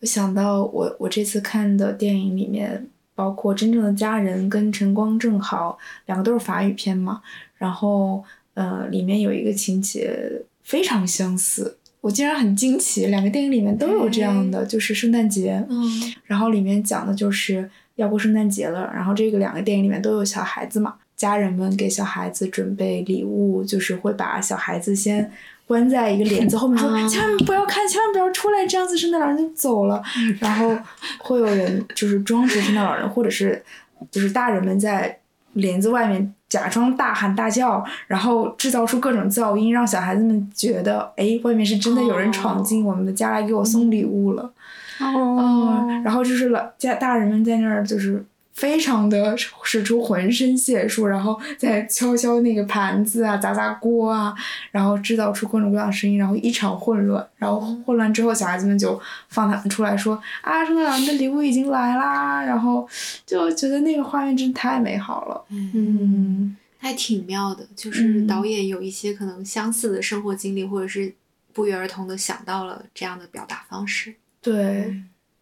我想到我我这次看的电影里面，包括《真正的家人》跟《晨光正好》两个都是法语片嘛，然后呃里面有一个情节非常相似，我竟然很惊奇，两个电影里面都有这样的，就是圣诞节，嗯然后里面讲的就是要过圣诞节了，然后这个两个电影里面都有小孩子嘛，家人们给小孩子准备礼物，就是会把小孩子先关在一个帘子后面说，嗯千万不要看，千万不要出来，这样子圣诞老人就走了。(laughs) 然后会有人就是装成圣诞老人，或者是就是大人们在帘子外面假装大喊大叫，然后制造出各种噪音，让小孩子们觉得，哎，外面是真的有人闯进我们的家来给我送礼物了。哦然后就是老家大人们在那儿就是非常的使出浑身解数，然后再敲敲那个盘子啊，砸砸锅啊，然后制造出各种各样的声音，然后一场混乱。然后混乱之后，小孩子们就放他们出来说啊，圣诞老人的礼物已经来啦，然后就觉得那个画面真的太美好了。嗯还挺妙的，就是嗯导演有一些可能相似的生活经历，或者是不约而同的想到了这样的表达方式。对，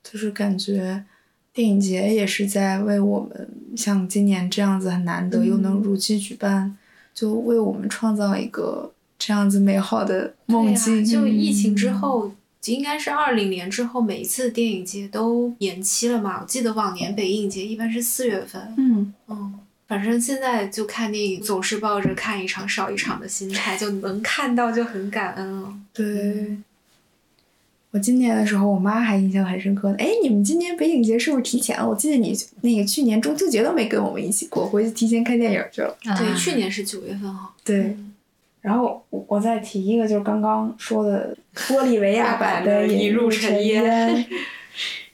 就是感觉电影节也是在为我们像今年这样子很难得又能嗯如期举办，就为我们创造一个这样子美好的梦境。啊，就疫情之嗯后，应该是二零年之后，每一次电影节都延期了嘛。我记得往年北影节一般是四月份，嗯，嗯，反正现在就看电影总是抱着看一场少一场的心态，就能看到就很感恩了。对。我今年的时候，我妈还印象很深刻呢。哎，你们今年北影节是不是提前了？我记得你那个去年中秋节都没跟我们一起过，回去提前看电影去了。对，啊去年是九月份哈。对，嗯然后我我再提一个，就是刚刚说的玻利维亚 (laughs) 版的《引入入尘烟烟 (laughs)》。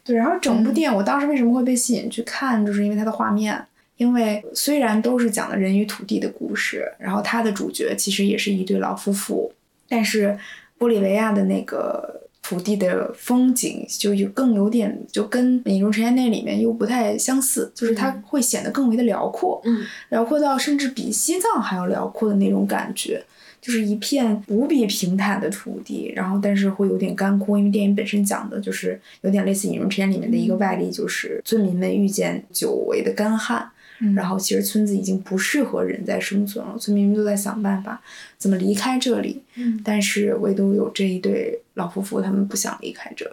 对，然后整部电影我当时为什么会被吸引去看，就是因为它的画面。因为虽然都是讲的人与土地的故事，然后它的主角其实也是一对老夫妇，但是玻利维亚的那个土地的风景就有更有点就跟《引入尘烟》那里面又不太相似，就是它嗯会显得更为的辽阔。嗯辽阔到甚至比西藏还要辽阔的那种感觉，就是一片无比平坦的土地，然后但是会有点干枯，因为电影本身讲的就是有点类似《引入尘烟》里面的一个外力，就是村民们遇见久违的干旱，嗯然后其实村子已经不适合人在生存了，村民们都在想办法怎么离开这里，嗯但是唯独有这一对老夫妇，他们不想离开这里。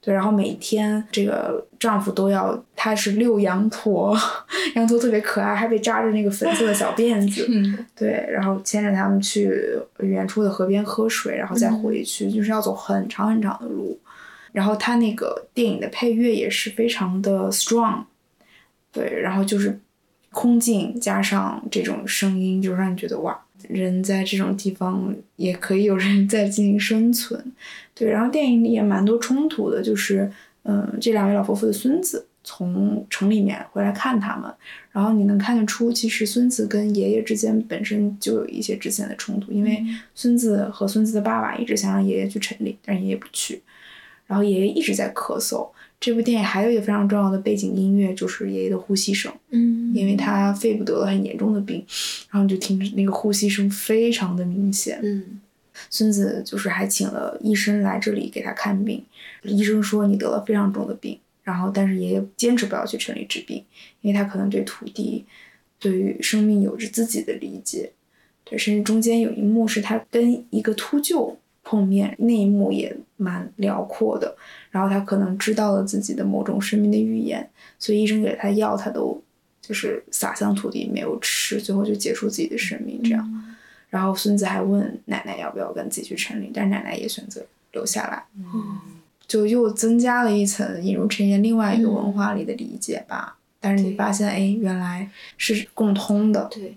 对，然后每天这个丈夫都要，他是遛羊驼，(laughs) 羊驼特别可爱，还被扎着那个粉色的小辫 (laughs) 子。嗯对，然后牵着他们去远处的河边喝水，然后再回去，就是要走很长很长的路。然后他那个电影的配乐也是非常的 strong，对，然后就是空镜加上这种声音，就让你觉得哇，人在这种地方也可以有人在进行生存。对，然后电影里也蛮多冲突的，就是嗯，这两位老夫妇的孙子从城里面回来看他们，然后你能看得出，其实孙子跟爷爷之间本身就有一些之前的冲突，因为孙子和孙子的爸爸一直想让爷爷去城里，但是爷爷不去，然后爷爷一直在咳嗽。这部电影还有一个非常重要的背景音乐，就是爷爷的呼吸声，嗯因为他肺部得了很严重的病，然后你就听着那个呼吸声非常的明显。嗯孙子就是还请了医生来这里给他看病，医生说你得了非常重的病，然后但是爷爷坚持不要去城里治病，因为他可能对土地、对于生命有着自己的理解，对，甚至中间有一幕是他跟一个秃鹫碰面，那一幕也蛮辽阔的，然后他可能知道了自己的某种生命的预言，所以医生给他药他都就是撒向土地没有吃，最后就结束自己的生命这样。然后孙子还问奶奶要不要跟自己去城里，但是奶奶也选择留下来，嗯就又增加了一层引入陈岩另外一个文化里的理解吧。但是你发现，哎，原来是共通的。对，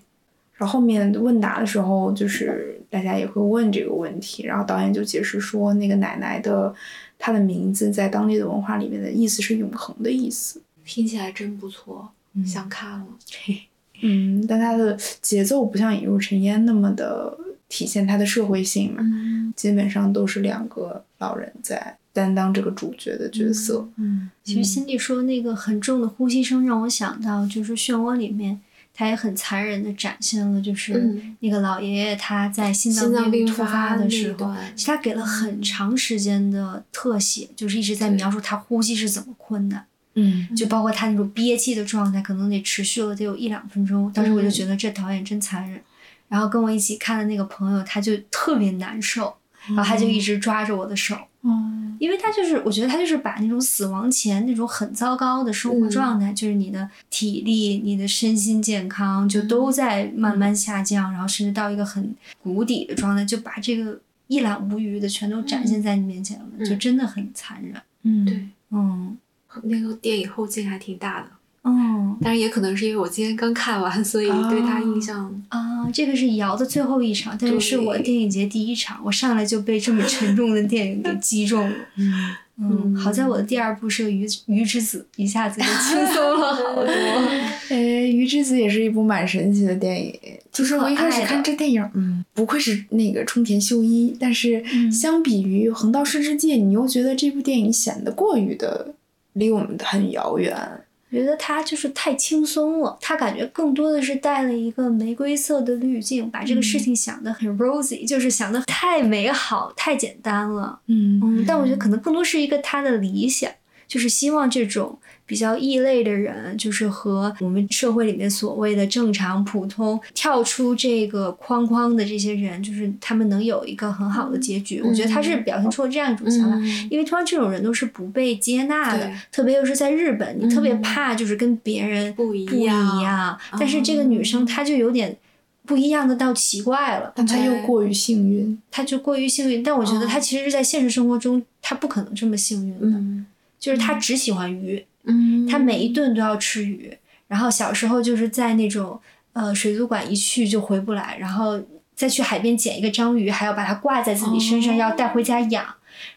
然后后面问答的时候，就是大家也会问这个问题，然后导演就解释说，那个奶奶的她的名字在当地的文化里面的意思是永恒的意思。听起来真不错，想看了。(laughs) 嗯，但它的节奏不像《引入尘烟》那么的体现它的社会性嘛，嗯基本上都是两个老人在担当这个主角的角色。嗯，其实心里说那个很重的呼吸声，让我想到就是《漩涡》里面，他也很残忍的展现了，就是嗯。那个老爷爷他在心心脏病病突发的时候，其实他给了很长时间的特写，就是一直在描述他呼吸是怎么困难。嗯。就包括他那种憋气的状态，可能得持续了得有一两分钟。当时我就觉得这导演真残忍。然后跟我一起看的那个朋友，他就特别难受，然后他就一直抓着我的手，嗯因为他就是我觉得他就是把那种死亡前那种很糟糕的生活状态，就是你的体力、你的身心健康，就都在慢慢下降，然后甚至到一个很谷底的状态，就把这个一览无余的全都展现在你面前了，嗯。就真的很残忍。嗯，对，嗯。那个电影后劲还挺大的，嗯但是也可能是因为我今天刚看完，所以对他印象。啊，这个是瑶的最后一场，但是是我电影节第一场，我上来就被这么沉重的电影给击中了。(laughs) 嗯嗯，好在我的第二部是个鱼鱼之子，一下子就轻松了好多。(laughs) 哎，《鱼之子》也是一部蛮神奇的电影。就是我一开始看这电影，嗯，不愧是那个冲田秀一，但是嗯相比于《横道世之介》，你又觉得这部电影显得过于的离我们很遥远。我觉得他就是太轻松了，他感觉更多的是带了一个玫瑰色的滤镜，把这个事情想得很 rosy，、就是想得太美好、太简单了。嗯嗯，但我觉得可能更多是一个他的理想，就是希望这种比较异类的人，就是和我们社会里面所谓的正常、普通跳出这个框框的这些人，就是他们能有一个很好的结局。我觉得他是表现出了这样一种想法。嗯因为通常这种人都是不被接纳的，特别又是在日本，你特别嗯怕就是跟别人不一不一样样。但是这个女生她就有点不一样的到奇怪了，但他又过于幸运。她就过于幸运。但我觉得她其实是在现实生活中，她不可能这么幸运的，嗯就是她只喜欢鱼，嗯，她每一顿都要吃鱼。然后小时候就是在那种呃水族馆一去就回不来，然后再去海边捡一个章鱼，还要把它挂在自己身上，哦要带回家养。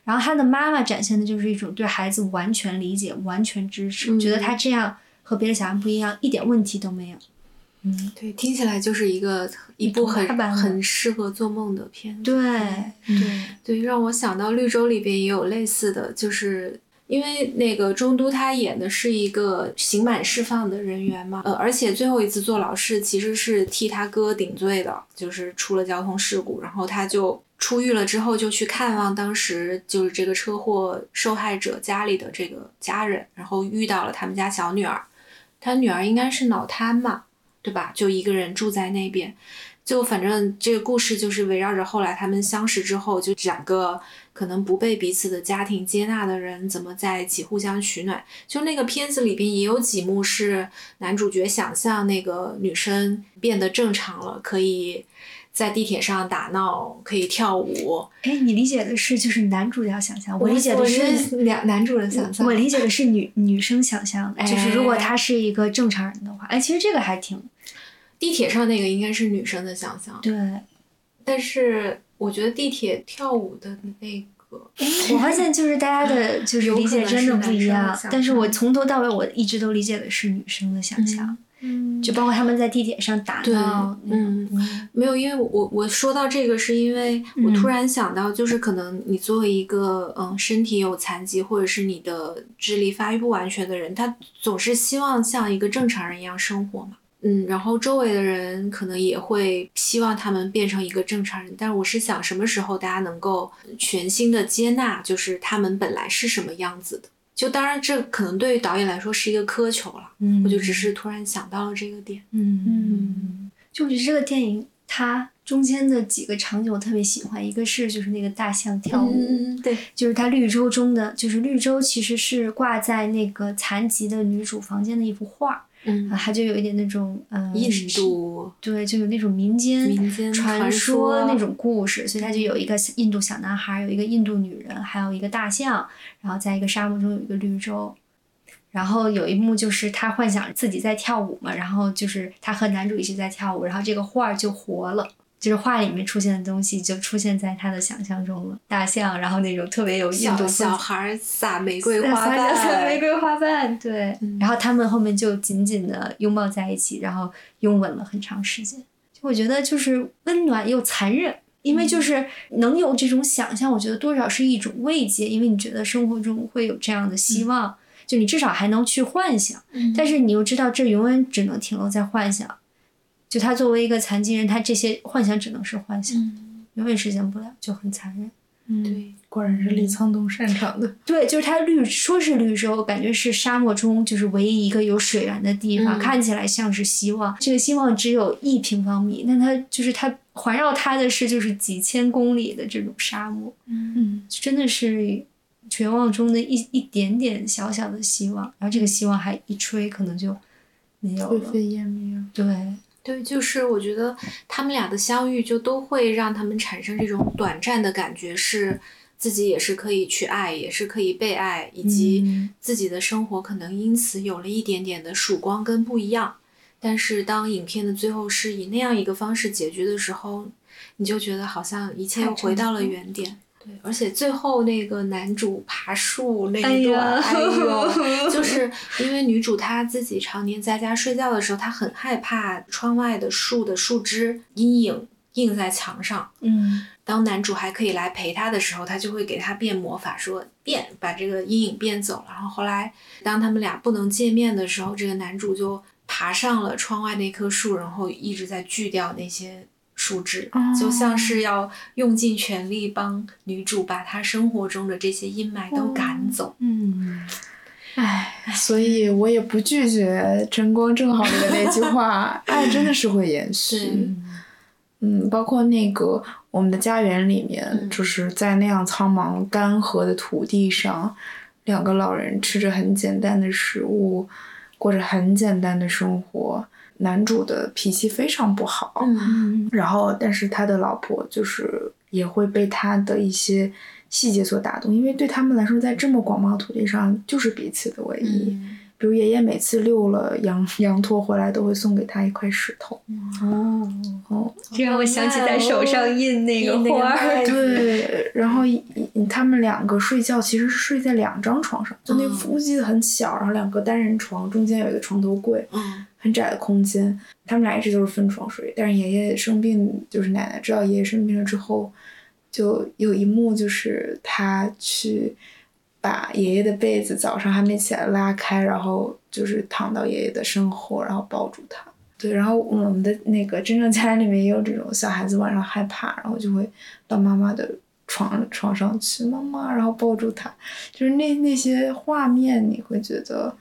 然后他的妈妈展现的就是一种对孩子完全理解、完全支持，嗯觉得他这样和别的小孩不一样，一点问题都没有。嗯，对，听起来就是一个一部很童话版的很适合做梦的片子。对对，对，让我想到《绿洲》里边也有类似的，就是因为那个中都他演的是一个刑满释放的人员嘛，呃，而且最后一次坐牢是其实是替他哥顶罪的，就是出了交通事故，然后他就出狱了之后就去看望当时就是这个车祸受害者家里的这个家人，然后遇到了他们家小女儿。他女儿应该是脑瘫嘛，对吧？就一个人住在那边。就反正这个故事就是围绕着后来他们相识之后，就两个可能不被彼此的家庭接纳的人怎么在一起互相取暖。就那个片子里边也有几幕是男主角想象那个女生变得正常了，可以在地铁上打闹，可以跳舞。哎，你理解的是就是男主角想象，我理解的是两男主人想象。我理解的是女女生想象，就是如果他是一个正常人的话，哎，其实这个还挺。地铁上那个应该是女生的想象，对。但是我觉得地铁跳舞的那个，(laughs) 我发现就是大家的 (laughs) 就是理解真的不一样。但是我从头到尾我一直都理解的是女生的想象，嗯，就包括他们在地铁上打闹，嗯，没有，因为我我说到这个是因为我突然想到，就是可能你作为一个嗯身体有残疾或者是你的智力发育不完全的人，他总是希望像一个正常人一样生活嘛。嗯，然后周围的人可能也会希望他们变成一个正常人，但是我是想什么时候大家能够全新的接纳，就是他们本来是什么样子的。就当然这可能对于导演来说是一个苛求了，嗯，我就只是突然想到了这个点，嗯嗯，就我觉得这个电影它中间的几个场景我特别喜欢，一个是就是那个大象跳舞，嗯对，就是它绿洲中的，就是绿洲其实是挂在那个残疾的女主房间的一幅画。嗯，它就有一点那种，嗯，印度，对，就有那种民间民间传说那种故事，所以它就有一个印度小男孩，有一个印度女人，还有一个大象，然后在一个沙漠中有一个绿洲，然后有一幕就是他幻想自己在跳舞嘛，然后就是他和男主一起在跳舞，然后这个画就活了。就是画里面出现的东西，就出现在他的想象中了。大象，然后那种特别有印度小孩撒玫瑰花瓣，撒玫瑰花瓣，对。然后他们后面就紧紧的拥抱在一起，然后拥吻了很长时间。就我觉得就是温暖又残忍，因为就是能有这种想象，我觉得多少是一种慰藉，因为你觉得生活中会有这样的希望，就你至少还能去幻想。但是你又知道这永远只能停留在幻想。就他作为一个残疾人，他这些幻想只能是幻想，永远实现不了，就很残忍。嗯，对，果然是李沧东擅长的。对，就是他绿，说是绿洲，感觉是沙漠中就是唯一一个有水源的地方，看起来像是希望。这个希望只有一平方米，那它就是它环绕它的是就是几千公里的这种沙漠。嗯，真的是绝望中的一一点点小小的希望，然后这个希望还一吹，可能就没有了，灰飞烟灭。对。对，就是我觉得他们俩的相遇就都会让他们产生这种短暂的感觉，是自己也是可以去爱，也是可以被爱，以及自己的生活可能因此有了一点点的曙光跟不一样。但是当影片的最后是以那样一个方式结局的时候，你就觉得好像一切又回到了原点。对，而且最后那个男主爬树那一段，哎呦，就 (laughs) 是因为女主她自己常年在家睡觉的时候，她很害怕窗外的树的树枝阴影映在墙上。嗯，当男主还可以来陪她的时候，他就会给她变魔法，说变把这个阴影变走了。然后后来当他们俩不能见面的时候，这个男主就爬上了窗外那棵树，然后一直在锯掉那些。树枝就像是要用尽全力帮女主把她生活中的这些阴霾都赶走。嗯，唉，所以我也不拒绝晨光正好的那句话：(laughs) 爱真的是会延续。嗯，包括那个我们的家园里面，就是在那样苍茫干涸的土地上，两个老人吃着很简单的食物，过着很简单的生活。男主的脾气非常不好，然后但是他的老婆就是也会被他的一些细节所打动，因为对他们来说，在这么广袤土地上就是彼此的唯一。比如爷爷每次遛了羊 (laughs) 羊驼回来，都会送给他一块石头。哦哦，这让我想起在手上印那个花。(laughs) 对，然后他们两个睡觉其实是睡在两张床上，就那屋子很小，然后两个单人床，中间有一个床头柜。嗯。很窄的空间，他们俩一直都是分床睡。但是爷爷生病，就是奶奶知道爷爷生病了之后，就有一幕就是他去把爷爷的被子早上还没起来拉开，然后就是躺到爷爷的身后，然后抱住他。对，然后我们的那个真正家庭里面也有这种小孩子晚上害怕，然后就会到妈妈的床床上去，妈妈，然后抱住他，就是那那些画面，你会觉得。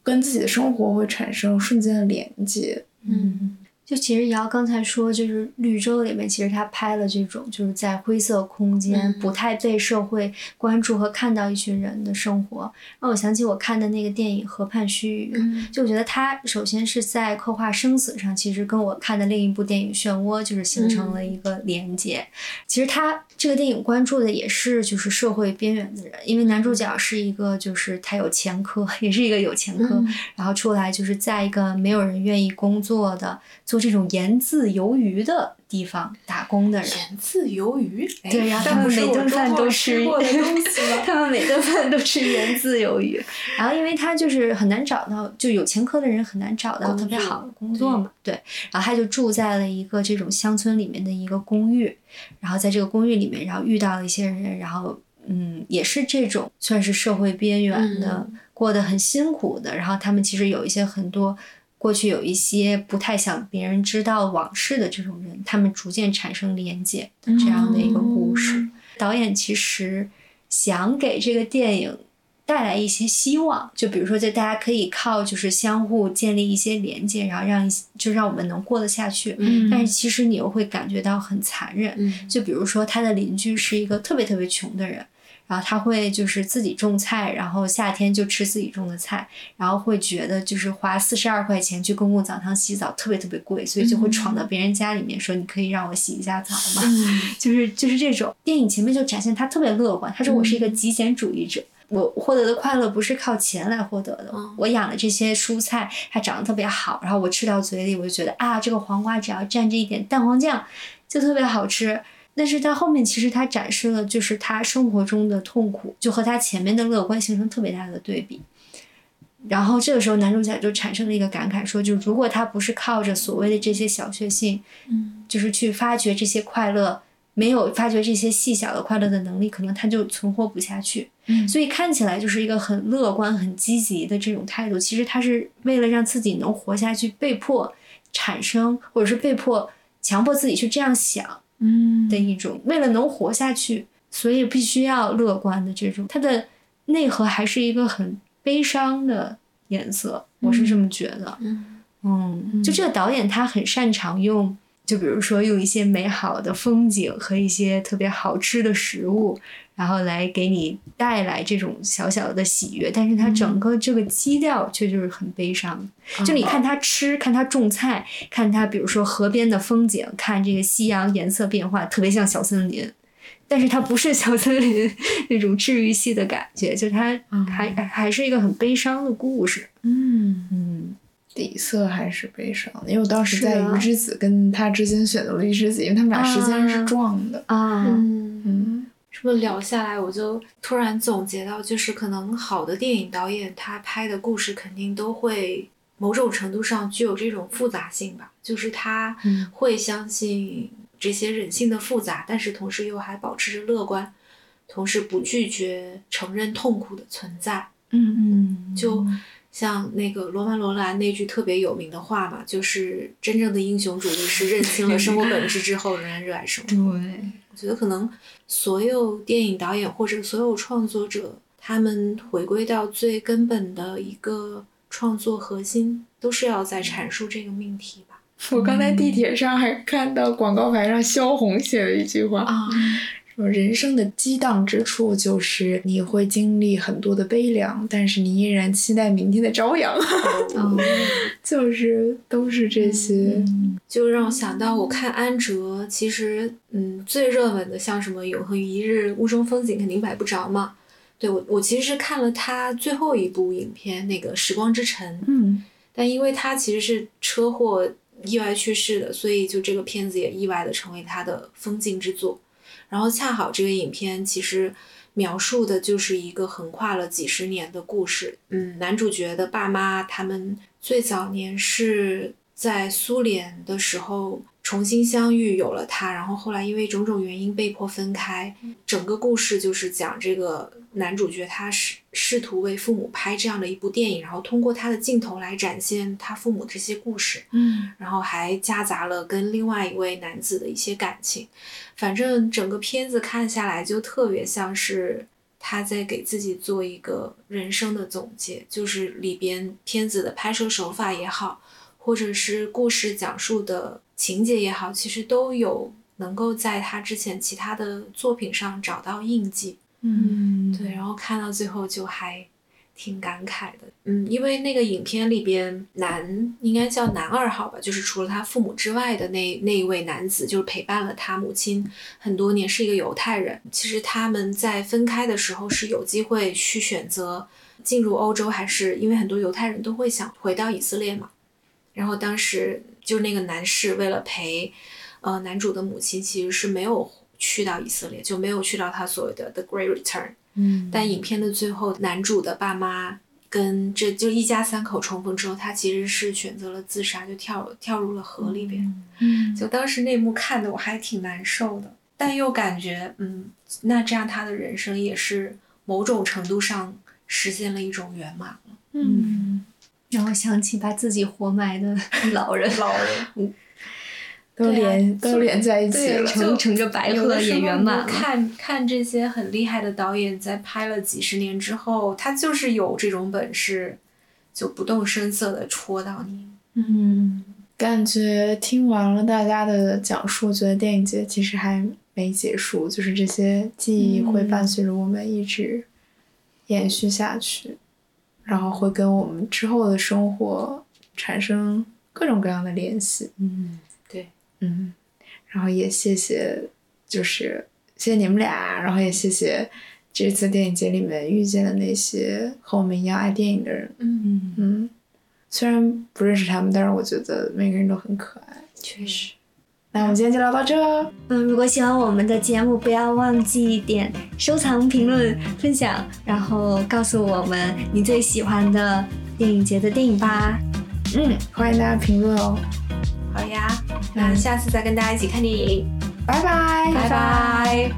跟自己的生活会产生瞬间的连接。嗯，就其实瑶刚才说，就是绿洲里面，其实他拍了这种就是在灰色空间、嗯不太被社会关注和看到一群人的生活，让我想起我看的那个电影《河畔须臾》。嗯就我觉得他首先是在刻画生死上，其实跟我看的另一部电影《漩涡》就是形成了一个连接。其实他这个电影关注的也是就是社会边缘的人，因为男主角是一个就是他有前科，也是一个有前科，嗯。然后出来就是在一个没有人愿意工作的做这种盐渍鱿鱼的地方打工的人。盐渍鱿鱼，哎对然后他们每顿饭都吃吃过的东西？(laughs) 他们每顿饭都吃盐渍鱿鱼，然后因为他就是很难找到，就有前科的人很难找到特别好的工作嘛，对。然后他就住在了一个这种乡村里面的一个公寓，然后在这个公寓里面，然后遇到了一些人，然后嗯，也是这种算是社会边缘的，嗯过得很辛苦的，然后他们其实有一些很多。过去有一些不太想别人知道往事的这种人，他们逐渐产生连接的这样的一个故事。嗯导演其实想给这个电影带来一些希望，就比如说，就大家可以靠就是相互建立一些连接，然后让一些就让我们能过得下去。嗯但是其实你又会感觉到很残忍，嗯就比如说他的邻居是一个特别特别穷的人。然后他会就是自己种菜，然后夏天就吃自己种的菜，然后会觉得就是花四十二块钱去公共澡堂洗澡特别特别贵，所以就会闯到别人家里面说：“你可以让我洗一下澡吗？”嗯 (laughs) 就是就是这种电影前面就展现他特别乐观，他说我是一个极简主义者。我获得的快乐不是靠钱来获得的，嗯我养的这些蔬菜它长得特别好，然后我吃到嘴里我就觉得啊，这个黄瓜只要蘸着一点蛋黄酱就特别好吃。但是他后面其实他展示了就是他生活中的痛苦，就和他前面的乐观形成特别大的对比。然后这个时候男主角就产生了一个感慨，说就如果他不是靠着所谓的这些小确幸，嗯就是去发掘这些快乐，没有发掘这些细小的快乐的能力，可能他就存活不下去。嗯所以看起来就是一个很乐观、很积极的这种态度，其实他是为了让自己能活下去，被迫产生，或者是被迫强迫自己去这样想嗯。的一种，为了能活下去，所以必须要乐观的这种，它的内核还是一个很悲伤的颜色，我是这么觉得。嗯。嗯，就这个导演他很擅长用，就比如说用一些美好的风景和一些特别好吃的食物，然后来给你带来这种小小的喜悦，但是它整个这个基调却就是很悲伤。就你看他吃，看他种菜，看他比如说河边的风景，看这个夕阳颜色变化，特别像小森林。但是它不是小森林那种治愈系的感觉，就它还、还还是一个很悲伤的故事。嗯，嗯，底色还是悲伤的，因为我当时在鱼之子跟他之间选择了鱼之子，因为他们俩时间是撞的。啊，嗯嗯这么聊下来，我就突然总结到，就是可能好的电影导演他拍的故事肯定都会某种程度上具有这种复杂性吧，就是他嗯会相信这些人性的复杂，但是同时又还保持着乐观，同时不拒绝承认痛苦的存在。嗯嗯，就像那个罗曼·罗兰那句特别有名的话嘛，就是真正的英雄主义是认清了生活本质之后仍然热爱生活。(laughs) 对，我觉得可能所有电影导演或者所有创作者，他们回归到最根本的一个创作核心，都是要在阐述这个命题吧。我刚才地铁上还看到广告牌上萧红写了一句话，啊，说人生的激荡之处就是你会经历很多的悲凉，但是你依然期待明天的朝阳，嗯 (laughs) 就是都是这些。就让我想到，我看安哲，其实嗯，最热门的像什么《永恒一日》《雾中风景》肯定买不着嘛。对我，我其实是看了他最后一部影片那个《时光之城》，嗯但因为他其实是车祸意外去世的，所以就这个片子也意外的成为他的封禁之作。然后恰好这个影片其实描述的就是一个横跨了几十年的故事。嗯，男主角的爸妈他们最早年是在苏联的时候重新相遇，有了他，然后后来因为种种原因被迫分开。整个故事就是讲这个男主角他试试图为父母拍这样的一部电影，然后通过他的镜头来展现他父母这些故事。嗯然后还夹杂了跟另外一位男子的一些感情。反正整个片子看下来就特别像是他在给自己做一个人生的总结，就是里边片子的拍摄手法也好，或者是故事讲述的情节也好，其实都有能够在他之前其他的作品上找到印记。嗯，对，然后看到最后就还挺感慨的。嗯，因为那个影片里边男应该叫男二号吧，就是除了他父母之外的那那一位男子，就是陪伴了他母亲很多年，是一个犹太人。其实他们在分开的时候是有机会去选择进入欧洲，还是因为很多犹太人都会想回到以色列嘛。然后当时就是那个男士为了陪呃男主的母亲，其实是没有去到以色列，就没有去到他所谓的 The Great Return。嗯，但影片的最后，男主的爸妈跟这就一家三口重逢之后，他其实是选择了自杀，就跳跳入了河里边。嗯就当时那幕看的我还挺难受的，但又感觉，嗯，那这样他的人生也是某种程度上实现了一种圆满了。嗯，让我想起把自己活埋的 (laughs) 老人，老人 (laughs) 都连都连在一起对了。乘乘着白鹤有的时候也圆满了。看看这些很厉害的导演，在拍了几十年之后，他就是有这种本事，就不动声色的戳到你。嗯感觉听完了大家的讲述，觉得电影节其实还没结束，就是这些记忆会伴随着我们一直延续下去，然后会跟我们之后的生活产生各种各样的联系。嗯对嗯，然后也谢谢，就是谢谢你们俩，然后也谢谢这次电影节里面遇见的那些和我们一样爱电影的人。嗯，嗯，嗯，虽然不认识他们，但是我觉得每个人都很可爱。确实。那我们今天就聊到这。嗯，如果喜欢我们的节目，不要忘记点收藏、评论、分享，然后告诉我们你最喜欢的电影节的电影吧。嗯，欢迎大家评论哦，好呀，那下次再跟大家一起看电影，拜拜，拜拜